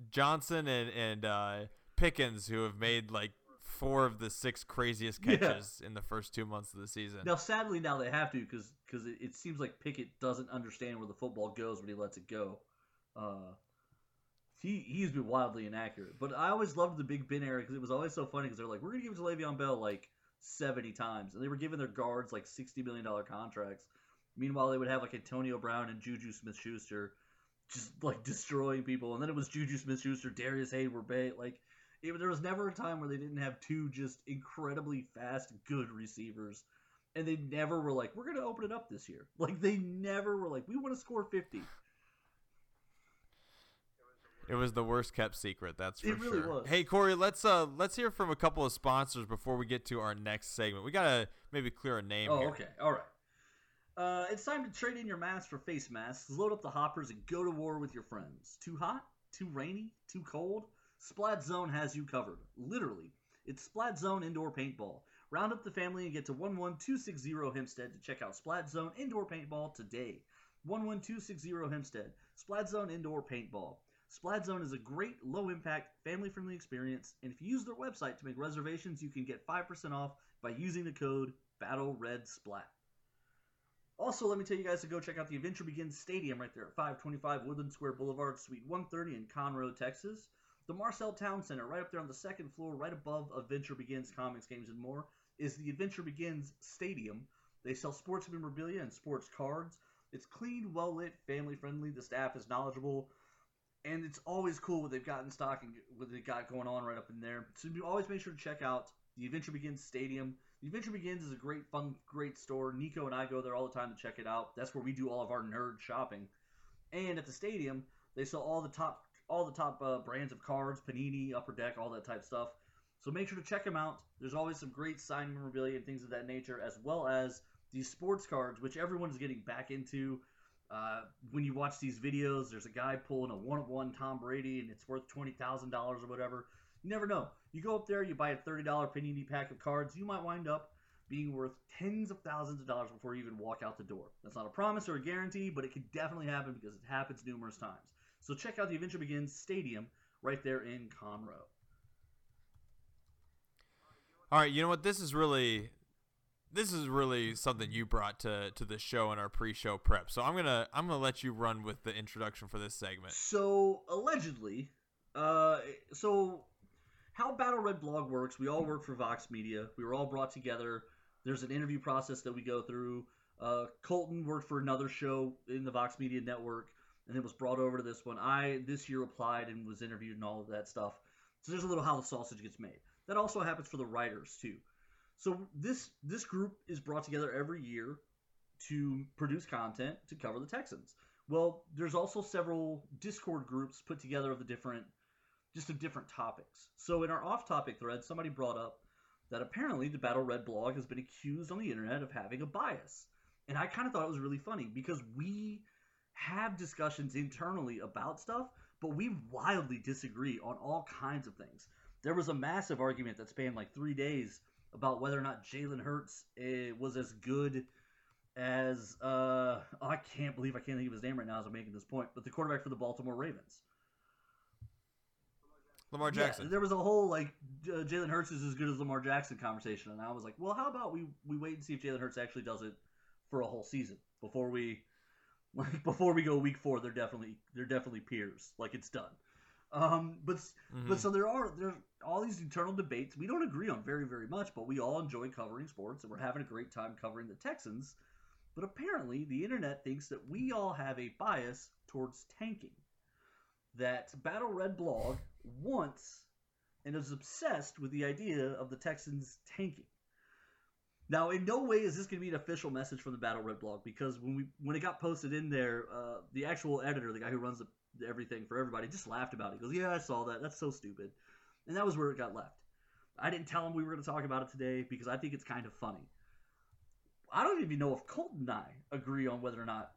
Johnson and and uh, Pickens who have made like four of the six craziest Yeah. catches in the first two months of the season. Now, sadly, now they have to because because it, it seems like Pickett doesn't understand where the football goes when he lets it go. Uh, he he's been wildly inaccurate. But I always loved the Big Ben era because it was always so funny because they're like, we're gonna give it to Le'Veon Bell like seventy times, and they were giving their guards like sixty million dollar contracts. Meanwhile, they would have like Antonio Brown and Juju Smith Schuster just like destroying people, and then it was Juju Smith Schuster, Darius Heyward-Bey. Like it, there was never a time where they didn't have two just incredibly fast, good receivers and they never were like, "We're going to open it up this year." Like they never were like, "We want to score 50." It was the worst kept secret, that's for It really sure. was. Hey Corey, let's uh let's hear from a couple of sponsors before we get to our next segment. We gotta maybe clear a name Oh, here. okay, all right. Uh, it's time to trade in your masks for face masks. Load up the hoppers and go to war with your friends. Too hot? Too rainy? Too cold? Splat Zone has you covered. Literally, it's Splat Zone Indoor Paintball. Round up the family and get to 11260 Hempstead to check out Splat Zone Indoor Paintball today. 11260 Hempstead. Splat Zone Indoor Paintball. Splat Zone is a great, low impact, family friendly experience, and if you use their website to make reservations, you can get 5% off by using the code BattleRedSplat. Also, let me tell you guys to go check out the Adventure Begins Stadium right there at 525 Woodland Square Boulevard, Suite 130 in Conroe, Texas. The Marcel Town Center, right up there on the second floor, right above Adventure Begins Comics, Games, and More, is the Adventure Begins Stadium. They sell sports memorabilia and sports cards. It's clean, well lit, family friendly. The staff is knowledgeable, and it's always cool what they've got in stock and what they've got going on right up in there. So you always make sure to check out the Adventure Begins Stadium. The Adventure Begins is a great, fun, great store. Nico and I go there all the time to check it out. That's where we do all of our nerd shopping. And at the stadium, they sell all the top, all the top uh, brands of cards, Panini, Upper Deck, all that type stuff. So make sure to check them out. There's always some great signed memorabilia and things of that nature, as well as these sports cards, which everyone is getting back into. Uh, when you watch these videos, there's a guy pulling a one-of-one Tom Brady, and it's worth twenty thousand dollars or whatever. You never know. You go up there, you buy a thirty dollar Panini pack of cards, you might wind up being worth tens of thousands of dollars before you even walk out the door. That's not a promise or a guarantee, but it could definitely happen because it happens numerous times. So check out the Adventure Begins Stadium right there in Conroe. All right, you know what? This is really this is really something you brought to to the show in our pre-show prep. So I'm to I'm to let you run with the introduction for this segment. So allegedly, uh, so how Battle Red Blog works, we all work for Vox Media. We were all brought together. There's an interview process that we go through. Uh, Colton worked for another show in the Vox Media network, and then was brought over to this one. I this year applied and was interviewed and all of that stuff. So there's a little how the sausage gets made. That also happens for the writers too. So this this group is brought together every year to produce content to cover the Texans. Well, there's also several Discord groups put together of the different, just of different topics. So in our off-topic thread, somebody brought up that apparently the Battle Red blog has been accused on the internet of having a bias, and I kind of thought it was really funny because we have discussions internally about stuff, but we wildly disagree on all kinds of things. There was a massive argument that spanned like three days about whether or not Jalen Hurts eh, was as good as uh, I can't believe I can't think of his name right now as I'm making this point, but the quarterback for the Baltimore Ravens. Lamar Yeah, Jackson. there was a whole like uh, Jalen Hurts is as good as Lamar Jackson conversation, and I was like, well, how about we we wait and see if Jalen Hurts actually does it for a whole season before we like before we go week four. They're definitely they're definitely peers. Like it's done. Um, but but Mhm. so there are there's all these internal debates. We don't agree on very very much, but we all enjoy covering sports, and we're having a great time covering the Texans. But apparently, the internet thinks that we all have a bias towards tanking. That Battle Red blog wants and is obsessed with the idea of the Texans tanking. Now, in no way is this going to be an official message from the Battle Red blog because when we when it got posted in there, uh, the actual editor, the guy who runs the, everything for everybody, just laughed about it. He goes, "Yeah, I saw that. That's so stupid," and that was where it got left. I didn't tell him we were going to talk about it today because I think it's kind of funny. I don't even know if Colton and I agree on whether or not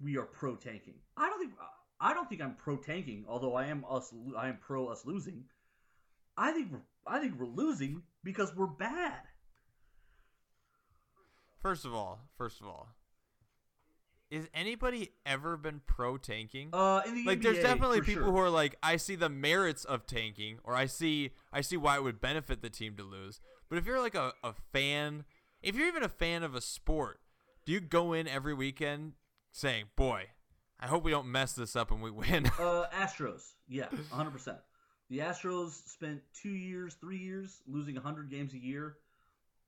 we are pro tanking. I don't think I don't think I'm pro tanking, although I am us I am pro us losing. I think we're I think we're losing because we're bad. First of all, first of all, is anybody ever been pro tanking? Uh, in the like, NBA, there's definitely people sure. who are like, I see the merits of tanking, or I see, I see why it would benefit the team to lose. But if you're like a, a fan, if you're even a fan of a sport, do you go in every weekend saying, "Boy, I hope we don't mess this up and we win"? Uh, Astros, yeah, 100. percent The Astros spent two years, three years losing 100 games a year,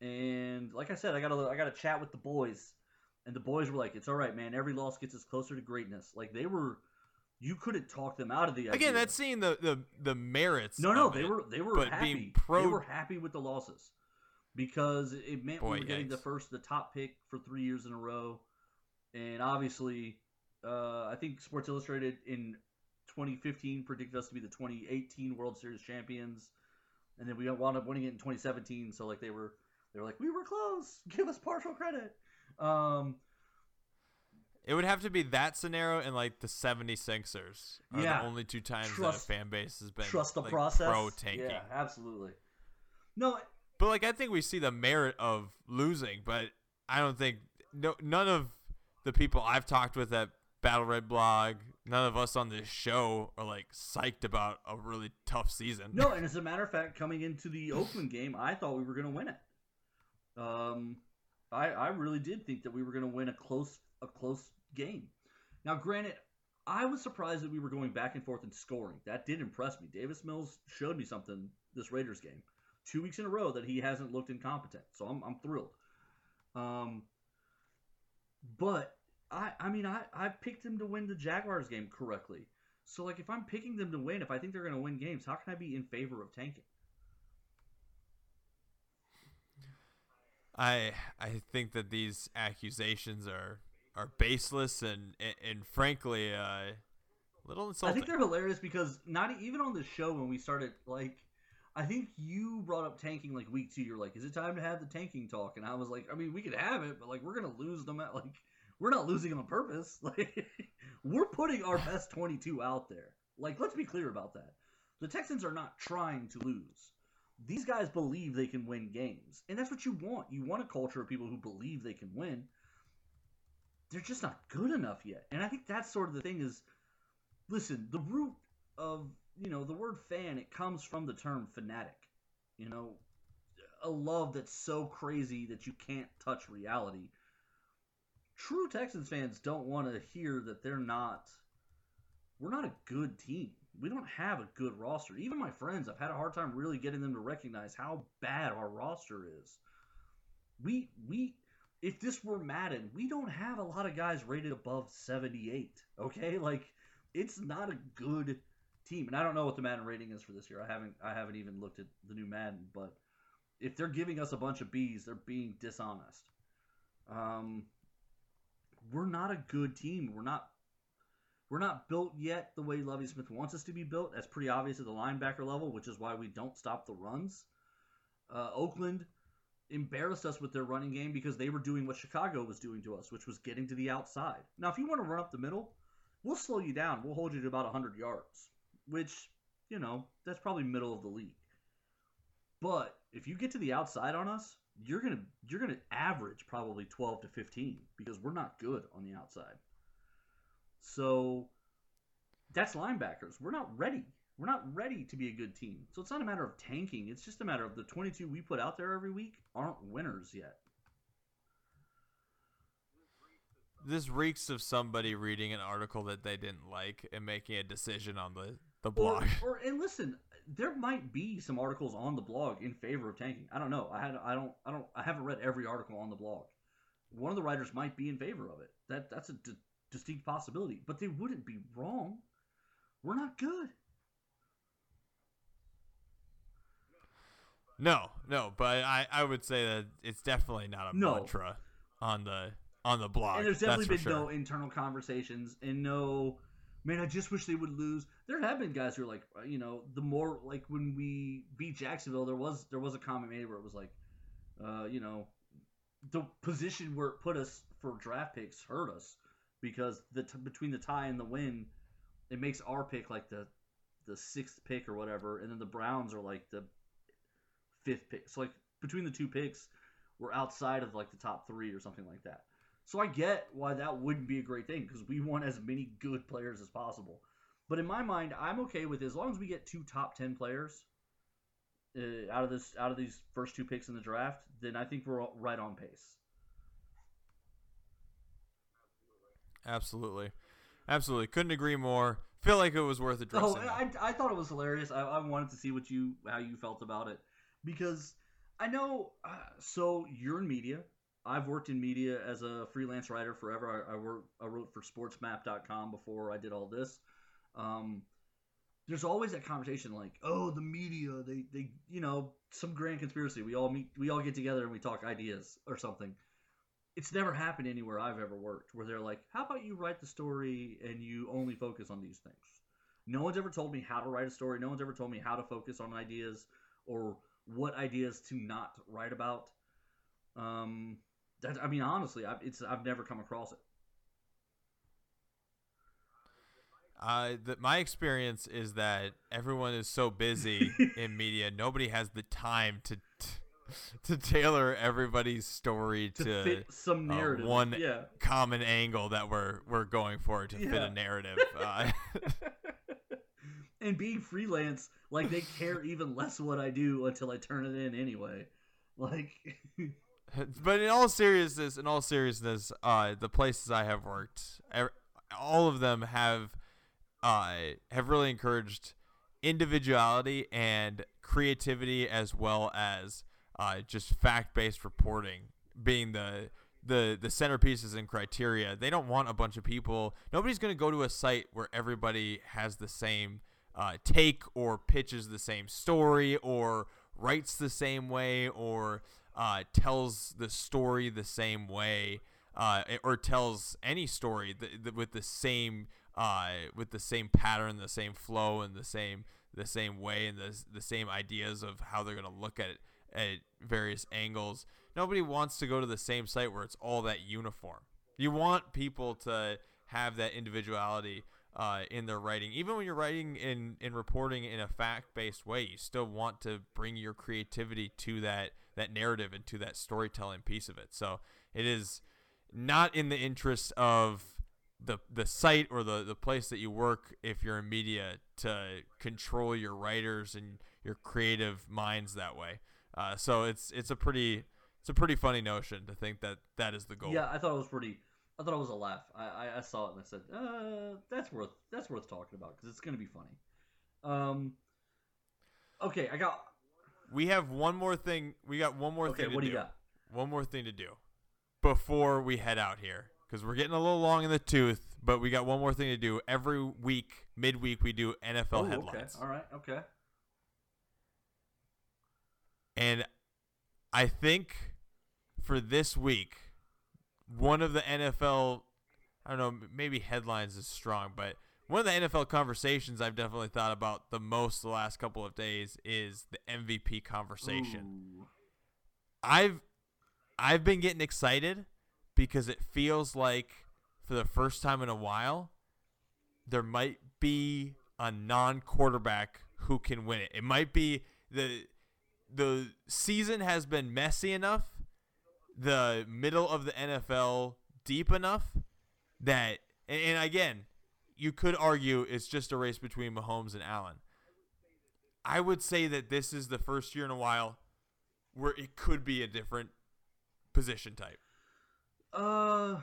and like I said, I got a I got a chat with the boys, and the boys were like, "It's all right, man. Every loss gets us closer to greatness." Like they were, you couldn't talk them out of the idea. Again, that's seeing the the the merits. no, no. They it, were they were happy. being pro. They were happy with the losses because it meant Boy, we were getting the first, the top pick for three years in a row, and obviously, uh, I think Sports Illustrated in 2015 predicted us to be the 2018 World Series champions, and then we wound up winning it in 2017. So like they were they were like we were close. Give us partial credit. Um, It would have to be that scenario and like the 76ers are Yeah. the only two times Trust- that a fan base has been trust the like, process. pro tanking. Yeah, absolutely. No, But like I think we see the merit of losing, but I don't think no none of the people I've talked with at Battle Red Blog, none of us on this show are like psyched about a really tough season. No, and as a matter of fact, coming into the Oakland game, I thought we were going to win it. Um, I I really did think that we were going to win a close a close game. Now, granted, I was surprised that we were going back and forth and scoring. That did impress me. Davis Mills showed me something this Raiders game, two weeks in a row that he hasn't looked incompetent. So I'm I'm thrilled. Um, but I I mean I I picked him to win the Jaguars game correctly. So like if I'm picking them to win, if I think they're going to win games, how can I be in favor of tanking? I I think that these accusations are are baseless and and, and frankly uh, a little insulting. I think they're hilarious because not even on the show when we started like I think you brought up tanking like week two. You're like, is it time to have the tanking talk? And I was like, I mean, we could have it, but like we're gonna lose them at like we're not losing them on purpose. Like we're putting our best 22 out there. Like let's be clear about that. The Texans are not trying to lose. These guys believe they can win games, and that's what you want. You want a culture of people who believe they can win. They're just not good enough yet, and I think that's sort of the thing. Is listen, the root of you know the word fan it comes from the term fanatic. You know, a love that's so crazy that you can't touch reality. True Texans fans don't want to hear that they're not. We're not a good team. We don't have a good roster. Even my friends, I've had a hard time really getting them to recognize how bad our roster is. We we if this were Madden, we don't have a lot of guys rated above 78. Okay? Like it's not a good team. And I don't know what the Madden rating is for this year. I haven't I haven't even looked at the new Madden, but if they're giving us a bunch of Bs, they're being dishonest. Um we're not a good team. We're not we're not built yet the way Lovie Smith wants us to be built. That's pretty obvious at the linebacker level, which is why we don't stop the runs. Uh, Oakland embarrassed us with their running game because they were doing what Chicago was doing to us, which was getting to the outside. Now, if you want to run up the middle, we'll slow you down. We'll hold you to about 100 yards, which, you know, that's probably middle of the league. But if you get to the outside on us, you're gonna you're gonna average probably 12 to 15 because we're not good on the outside. So that's linebackers. We're not ready. We're not ready to be a good team. So it's not a matter of tanking. It's just a matter of the 22 we put out there every week aren't winners yet. this reeks of somebody reading an article that they didn't like and making a decision on the the blog. or and listen, there might be some articles on the blog in favor of tanking. I don't know. I had I don't I don't I haven't read every article on the blog. One of the writers might be in favor of it. That that's a distinct possibility, but they wouldn't be wrong. We're not good. No, no, but I, I would say that it's definitely not a No. mantra on the on the blog. and there's definitely been for no internal conversations and no man i just wish they would lose there have been guys who are like uh, you know the more like when we beat jacksonville there was there was a comment made where it was like uh you know the position where it put us for draft picks hurt us because the t- between the tie and the win it makes our pick like the the sixth pick or whatever and then the browns are like the fifth pick so like between the two picks we're outside of like the top three or something like that so I get why that wouldn't be a great thing because we want as many good players as possible. But in my mind, I'm okay with it. as long as we get two top ten players uh, out of this out of these first two picks in the draft. Then I think we're right on pace. Absolutely, absolutely. Couldn't agree more. Feel like it was worth addressing. Oh. I, I thought it was hilarious. I, I wanted to see what you how you felt about it because I know. Uh, so you're in media. I've worked in media as a freelance writer forever. I, I work I wrote for SportsMap.com before I did all this. Um, there's always that conversation like, oh, the media, they they you know some grand conspiracy. We all meet, we all get together and we talk ideas or something. It's never happened anywhere I've ever worked where they're like, how about you write the story and you only focus on these things. No one's ever told me how to write a story. No one's ever told me how to focus on ideas or what ideas to not write about. Um, that, I mean, honestly, I've, it's I've never come across it. Uh, the, my experience is that everyone is so busy in media, nobody has the time to to tailor everybody's story To, to, fit some uh, one yeah. common angle that we're we're going for to fit a narrative. Uh, and being freelance, like they care even less what I do until I turn it in anyway. Like, but in all seriousness, in all seriousness, uh, the places I have worked, all of them have uh, have really encouraged individuality and creativity as well as uh, just fact based reporting being the the the centerpieces and criteria. They don't want a bunch of people. Nobody's going to go to a site where everybody has the same uh, take or pitches the same story or writes the same way or uh, tells the story the same way uh, or tells any story th- th- with the same uh, with the same pattern, the same flow, and the same the same way, and the the same ideas of how they're gonna look at it at various angles. Nobody wants to go to the same site where it's all that uniform. You want people to have that individuality uh, in their writing. Even when you're writing in, in reporting in a fact based way, you still want to bring your creativity to that, that narrative and to that storytelling piece of it. So it is not in the interest of the the site or the, the place that you work if you're in media to control your writers and your creative minds that way. Uh, so it's it's a pretty it's a pretty funny notion to think that that is the goal. yeah, I thought it was pretty. I thought it was a laugh. I, I, I saw it and I said, uh, "That's worth that's worth talking about because it's gonna be funny." Um. Okay, I got. We have one more thing. We got one more Okay, thing to what do you got? One more thing to do before we head out here because we're getting a little long in the tooth. But we got one more thing to do. Every week, midweek, we do NFL Oh, okay. headlines. All right. Okay. And I think for this week, one of the NFL, I don't know, maybe headlines is strong, but one of the NFL conversations I've definitely thought about the most the last couple of days is the MVP conversation. Ooh. I've I've been getting excited because it feels like for the first time in a while there might be a non-quarterback who can win it. It might be the the season has been messy enough, the middle of the NFL deep enough that and, and again, you could argue it's just a race between Mahomes and Allen. I would say that this is the first year in a while where it could be a different position type. Uh,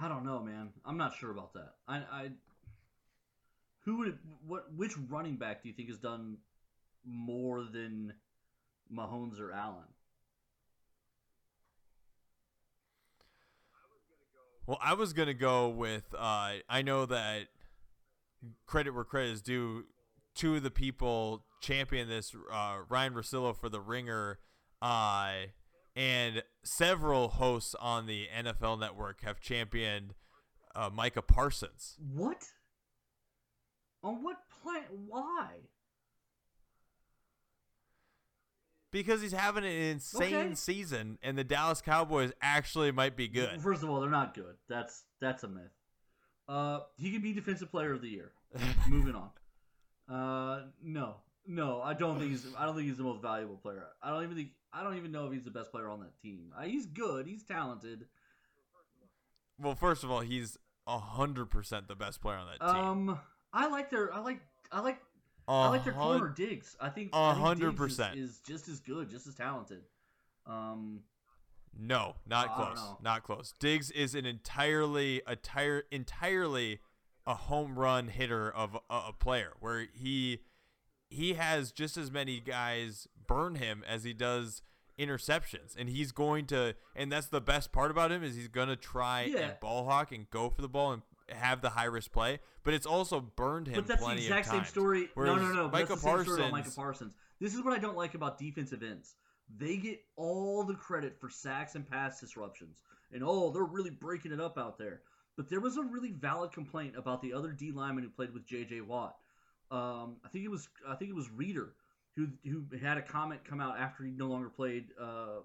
I don't know, man. I'm not sure about that. I, I, who would what? Which running back do you think has done more than Mahomes or Allen? Well, I was gonna go with. Uh, I know that credit where credit is due. Two of the people championed this. Uh, Ryan Russillo for the Ringer, uh, and several hosts on the NFL Network have championed uh, Micah Parsons. What? On what plan? Why? Because he's having an insane Okay. season, and the Dallas Cowboys actually might be good. First of all, they're not good. That's that's a myth. Uh, he can be defensive player of the year. Moving on. Uh, no, no, I don't think he's. I don't think he's the most valuable player. I don't even think. I don't even know if he's the best player on that team. Uh, he's good. He's talented. well, first of all, he's hundred percent the best player on that team. Um, I like their. I like. I like. I like their corner Diggs. I think. A hundred Diggs is- percent. is just as good, just as talented. Um, No, not close. Not close. Diggs is an entirely, entire, entirely a home run hitter of a, a player where he he has just as many guys burn him as he does interceptions, and he's going to. And that's the best part about him is he's going to try Yeah. and ball hawk and go for the ball and have the high risk play, but it's also burned him But that's the exact same story. No, Whereas no, no. but Micah that's the same Parsons, Micah Parsons. This is what I don't like about defensive ends. They get all the credit for sacks and pass disruptions, and oh, they're really breaking it up out there. But there was a really valid complaint about the other D lineman who played with J.J. Watt. Um, I think it was I think it was Reader who who had a comment come out after he no longer played uh,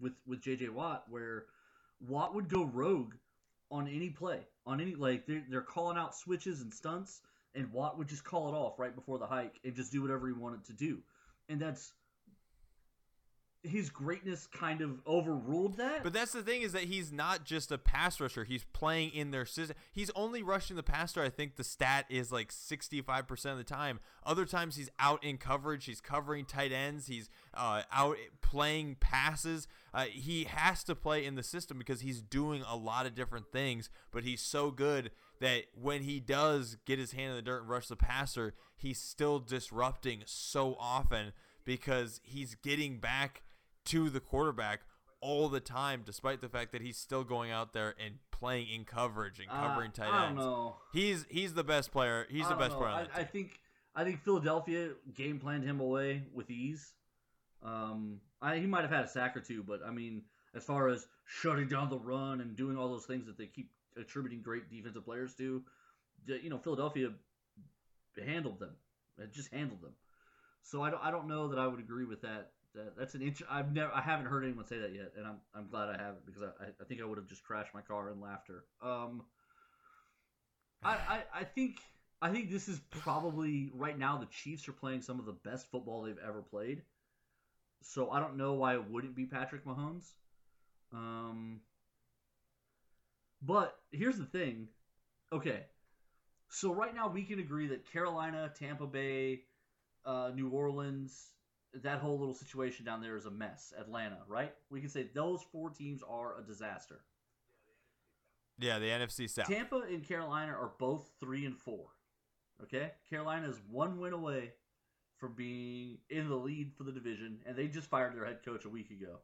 with with J.J. Watt where Watt would go rogue on any play, on any like they're, they're calling out switches and stunts, and Watt would just call it off right before the hike and just do whatever he wanted to do, and that's his greatness kind of overruled that. But that's the thing is that he's not just a pass rusher. He's playing in their system. He's only rushing the passer. I think the stat is like 65% of the time. Other times he's out in coverage. He's covering tight ends. He's uh, out playing passes. Uh, he has to play in the system because he's doing a lot of different things. But he's so good that when he does get his hand in the dirt and rush the passer, he's still disrupting so often because he's getting back to the quarterback all the time, despite the fact that he's still going out there and playing in coverage and Uh, covering tight I ends. don't know. He's he's the best player. He's I the best know. player on I, I think I think Philadelphia game planned him away with ease. Um, I, he might have had a sack or two, but I mean, as far as shutting down the run and doing all those things that they keep attributing great defensive players to, you know, Philadelphia handled them. It just handled them. So I don't, I don't know that I would agree with that. That that's an inch. I've never, I haven't heard anyone say that yet, and I'm, I'm glad I haven't because I, I think I would have just crashed my car in laughter. Um, I, I, I think I think this is probably right now the Chiefs are playing some of the best football they've ever played. So I don't know why it wouldn't be Patrick Mahomes. Um, but here's the thing. Okay. So right now we can agree that Carolina, Tampa Bay, uh, New Orleans, that whole little situation down there is a mess. Atlanta, right? We can say those four teams are a disaster. Yeah, the NFC South. Tampa and Carolina are both three and four. Okay, Carolina is one win away from being in the lead for the division, and they just fired their head coach a week ago.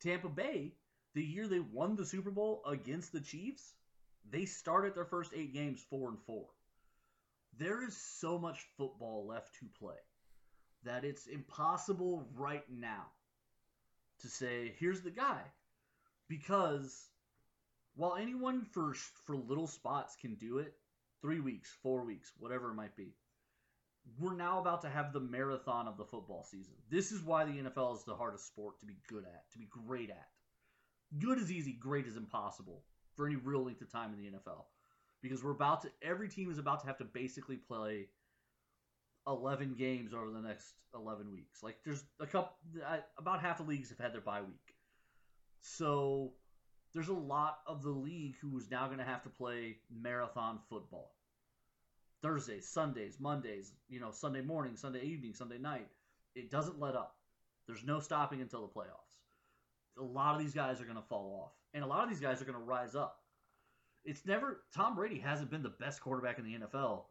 Tampa Bay, the year they won the Super Bowl against the Chiefs, they started their first eight games four and four. There is so much football left to play that it's impossible right now to say here's the guy because while anyone for for little spots can do it, three weeks, four weeks, whatever it might be, we're now about to have the marathon of the football season. This is why the NFL is the hardest sport to be good at, to be great at. Good is easy, great is impossible for any real length of time in the NFL, because we're about to every team is about to have to basically play. 11 games over the next 11 weeks. Like there's a couple about half the leagues have had their bye week. So there's a lot of the league who is now going to have to play marathon football. Thursdays, Sundays, Mondays, you know, Sunday morning, Sunday evening, Sunday night. It doesn't let up. There's no stopping until the playoffs. A lot of these guys are going to fall off, and a lot of these guys are going to rise up. It's never Tom Brady hasn't been the best quarterback in the NFL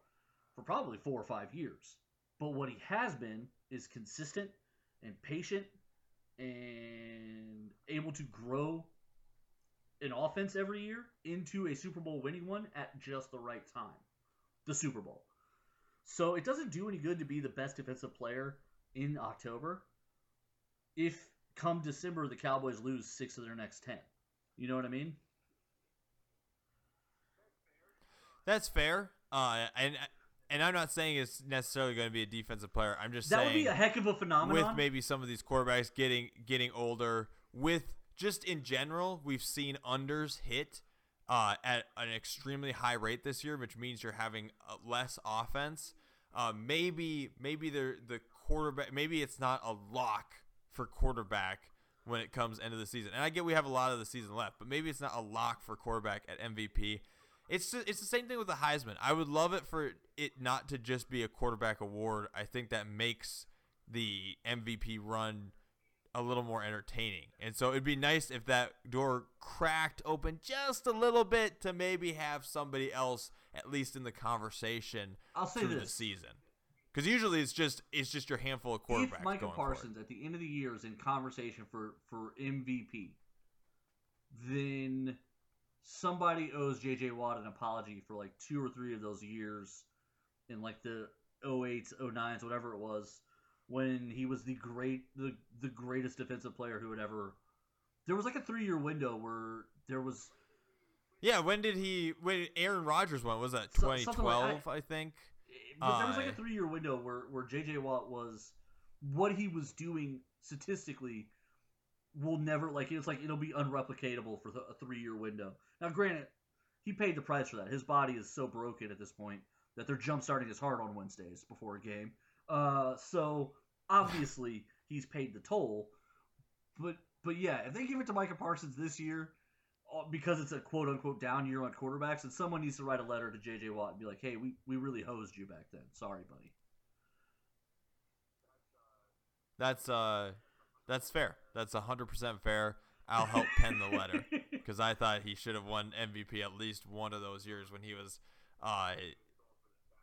for probably 4 or 5 years. But what he has been is consistent and patient and able to grow an offense every year into a Super Bowl winning one at just the right time. The Super Bowl. So it doesn't do any good to be the best defensive player in October if come December the Cowboys lose six of their next ten. You know what I mean? That's fair. Uh, and and I'm not saying it's necessarily going to be a defensive player. I'm just that saying would be a heck of a phenomenon. with maybe some of these quarterbacks getting getting older. With just in general, we've seen unders hit uh, at an extremely high rate this year, which means you're having uh, less offense. Uh, maybe maybe the the quarterback maybe it's not a lock for quarterback when it comes end of the season. And I get we have a lot of the season left, but maybe it's not a lock for quarterback at MVP. It's it's the same thing with the Heisman. I would love it for it not to just be a quarterback award. I think that makes the MVP run a little more entertaining. And so it'd be nice if that door cracked open just a little bit to maybe have somebody else at least in the conversation I'll say through the season. Because usually it's just it's just your handful of quarterbacks. if Micah going for it. Parsons at the end of the year is in conversation for for MVP, then somebody owes JJ Watt an apology for like two or three of those years in like the 08s, 09s, whatever it was, when he was the great the the greatest defensive player who had ever there was like a three year window where there was Yeah, when did he? When Aaron Rodgers went? Was that So- something like- 2012? I think. but there was like a Uh, three year window where where JJ Watt was what he was doing statistically will never like it's like it'll be unreplicatable for a three year window. Now, granted, he paid the price for that. His body is so broken at this point that they're jump starting his heart on Wednesdays before a game. Uh, so obviously he's paid the toll. But but yeah, if they give it to Micah Parsons this year, uh, because it's a quote unquote down year on quarterbacks, and someone needs to write a letter to JJ Watt and be like, "Hey, we, we really hosed you back then. Sorry, buddy." That's uh, that's fair. That's hundred percent fair. I'll help pen the letter because I thought he should have won MVP at least one of those years when he was, uh,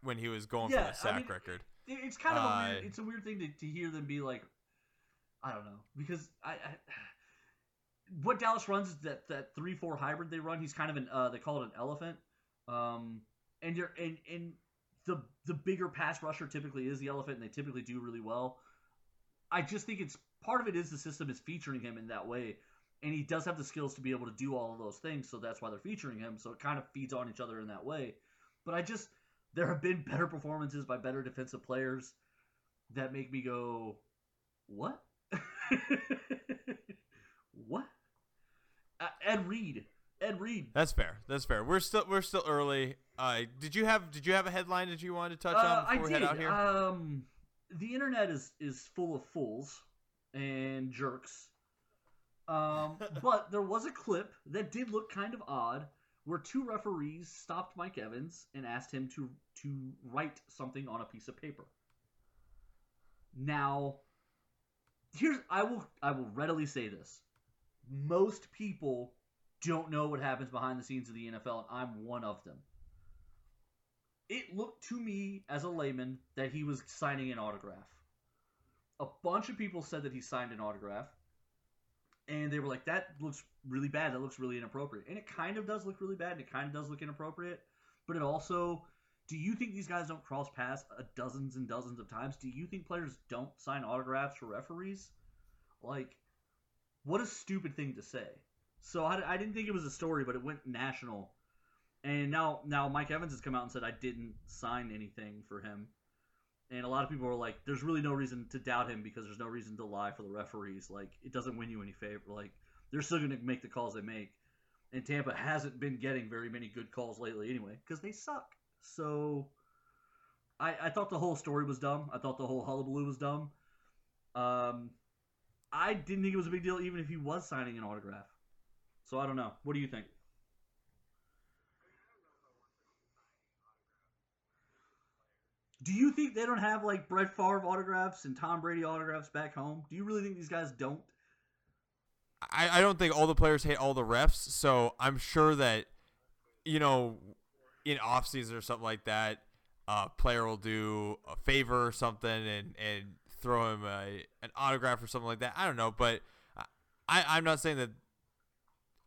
when he was going Yeah, for the sack I mean, record. It's kind of a weird. Uh, It's a weird thing to, to hear them be like, I don't know, because I, I what Dallas runs is that that three four hybrid they run. He's kind of an uh, they call it an elephant. Um, and you're and and the the bigger pass rusher typically is the elephant, and they typically do really well. I just think it's part of it is the system is featuring him in that way, and he does have the skills to be able to do all of those things. So that's why they're featuring him. So it kind of feeds on each other in that way. But I just there have been better performances by better defensive players that make me go, what? what? Uh, Ed Reed. Ed Reed. That's fair. That's fair. We're still we're still early. Uh, did you have did you have a headline that you wanted to touch Uh, on I before we did. head out here? Um, the internet is is full of fools and jerks. Um, but there was a clip that did look kind of odd, where two referees stopped Mike Evans and asked him to to write something on a piece of paper. Now, here's I will I will readily say this: most people don't know what happens behind the scenes of the NFL, and I'm one of them it looked to me as a layman that he was signing an autograph. A bunch of people said that he signed an autograph, and they were like, "That looks really bad. That looks really inappropriate." And it kind of does look really bad, and it kind of does look inappropriate. But it also, do you think these guys don't cross paths a dozens and dozens of times? Do you think players don't sign autographs for referees? Like, what a stupid thing to say. So I, I didn't think it was a story, but it went national and now, now Mike Evans has come out and said I didn't sign anything for him. And a lot of people are like, "There's really no reason to doubt him because there's no reason to lie for the referees. Like, it doesn't win you any favor. Like, they're still going to make the calls they make." And Tampa hasn't been getting very many good calls lately, anyway, because they suck. So, I, I thought the whole story was dumb. I thought the whole hullabaloo was dumb. Um, I didn't think it was a big deal, even if he was signing an autograph. So I don't know. What do you think? Do you think they don't have like Brett Favre autographs and Tom Brady autographs back home? Do you really think these guys don't? I, I don't think all the players hate all the refs, so I'm sure that you know in off season or something like that, a player will do a favor or something and and throw him a, an autograph or something like that. I don't know, but I I'm not saying that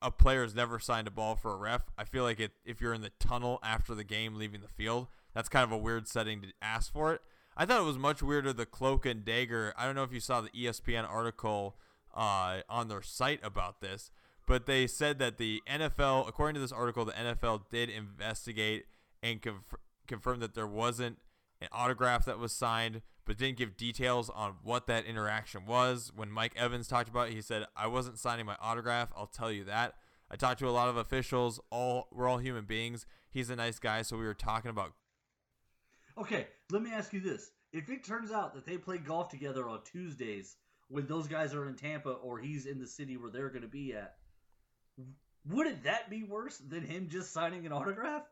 a player has never signed a ball for a ref. I feel like it, if you're in the tunnel after the game, leaving the field, that's kind of a weird setting to ask for it. I thought it was much weirder the cloak and dagger. I don't know if you saw the ESPN article uh, on their site about this, but they said that the NFL, according to this article, the NFL did investigate and conf- confirm that there wasn't an autograph that was signed, but didn't give details on what that interaction was. When Mike Evans talked about it, he said, "I wasn't signing my autograph. I'll tell you that." I talked to a lot of officials. All we're all human beings. He's a nice guy, so we were talking about Okay, let me ask you this: If it turns out that they play golf together on Tuesdays when those guys are in Tampa or he's in the city where they're going to be at, wouldn't that be worse than him just signing an autograph?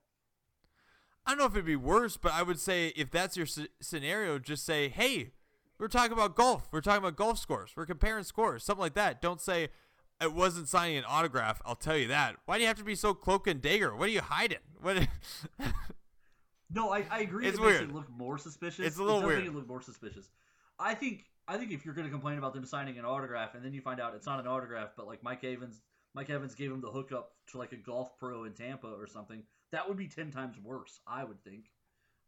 I don't know if it'd be worse, but I would say if that's your scenario, just say, "Hey, we're talking about golf. We're talking about golf scores. We're comparing scores, something like that." Don't say it wasn't signing an autograph. I'll tell you that. Why do you have to be so cloak and dagger? What are you hiding? What? No, I, I agree. It's it makes weird. it look more suspicious. It's a little it weird. Make it look more suspicious. I think I think if you're going to complain about them signing an autograph and then you find out it's not an autograph, but like Mike Evans, Mike Evans gave him the hookup to like a golf pro in Tampa or something, that would be ten times worse. I would think.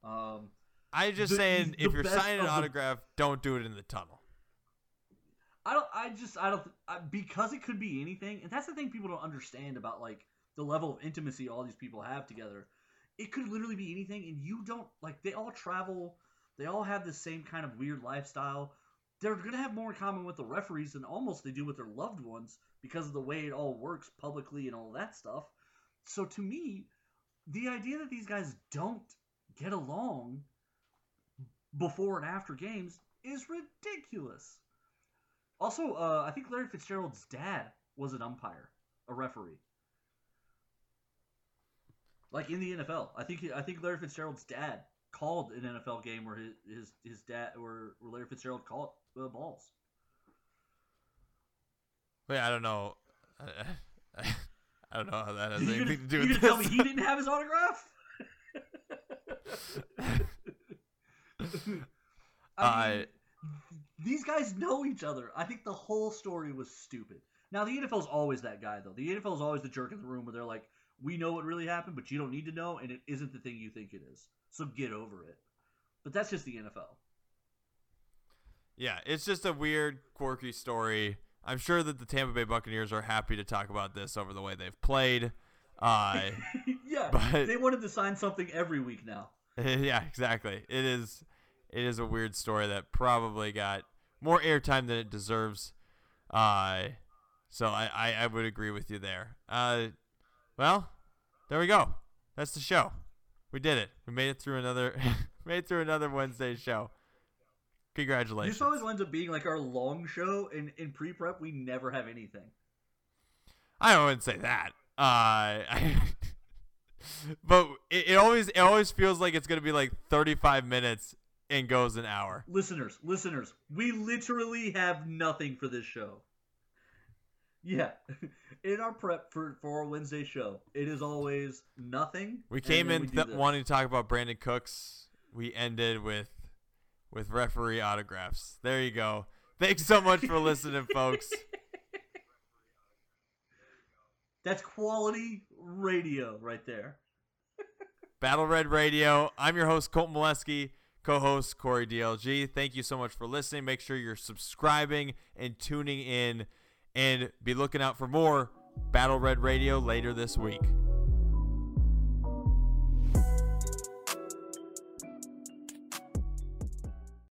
Um, I'm just The- saying, the if you're signing an of the- autograph, don't do it in the tunnel. I don't. I just. I don't. I, because it could be anything, and that's the thing people don't understand about like the level of intimacy all these people have together. It could literally be anything, and you don't like. They all travel. They all have the same kind of weird lifestyle. They're gonna have more in common with the referees than almost they do with their loved ones because of the way it all works publicly and all that stuff. So to me, the idea that these guys don't get along before and after games is ridiculous. Also, uh, I think Larry Fitzgerald's dad was an umpire, a referee. Like in the NFL, I think I think Larry Fitzgerald's dad called an NFL game where his his, his dad where, where Larry Fitzgerald called uh, balls. Wait, I don't know. I, I don't know how that has anything gonna, do with gonna tell me he didn't have his autograph? I mean, these guys know each other. I think the whole story was stupid. Now the NFL's always that guy though. The NFL's always the jerk in the room where they're like, "We know what really happened, but you don't need to know, and it isn't the thing you think it is. So get over it." But that's just the NFL. Yeah, it's just a weird, quirky story. I'm sure that the Tampa Bay Buccaneers are happy to talk about this over the way they've played. Uh, yeah, But- they wanted to sign something every week now. yeah, exactly. It is it is a weird story that probably got more airtime than it deserves. Uh, so I, I, I would agree with you there. Uh, well, there we go. That's the show. We did it. We made it through another made it through another Wednesday show. Congratulations. This always ends up being like our long show, and in pre prep we never have anything. I wouldn't say that. Uh, but it, it always it always feels like it's gonna be like 35 minutes and goes an hour. Listeners, listeners, we literally have nothing for this show. Yeah, in our prep for for our Wednesday show, it is always nothing. We came in we th- wanting to talk about Brandin Cooks. We ended with with referee autographs. There you go. Thanks so much for listening, folks. That's quality radio right there. Battle Red Radio. I'm your host, Colt Molesky, co host, Corey DLG. Thank you so much for listening. Make sure you're subscribing and tuning in, and be looking out for more Battle Red Radio later this week.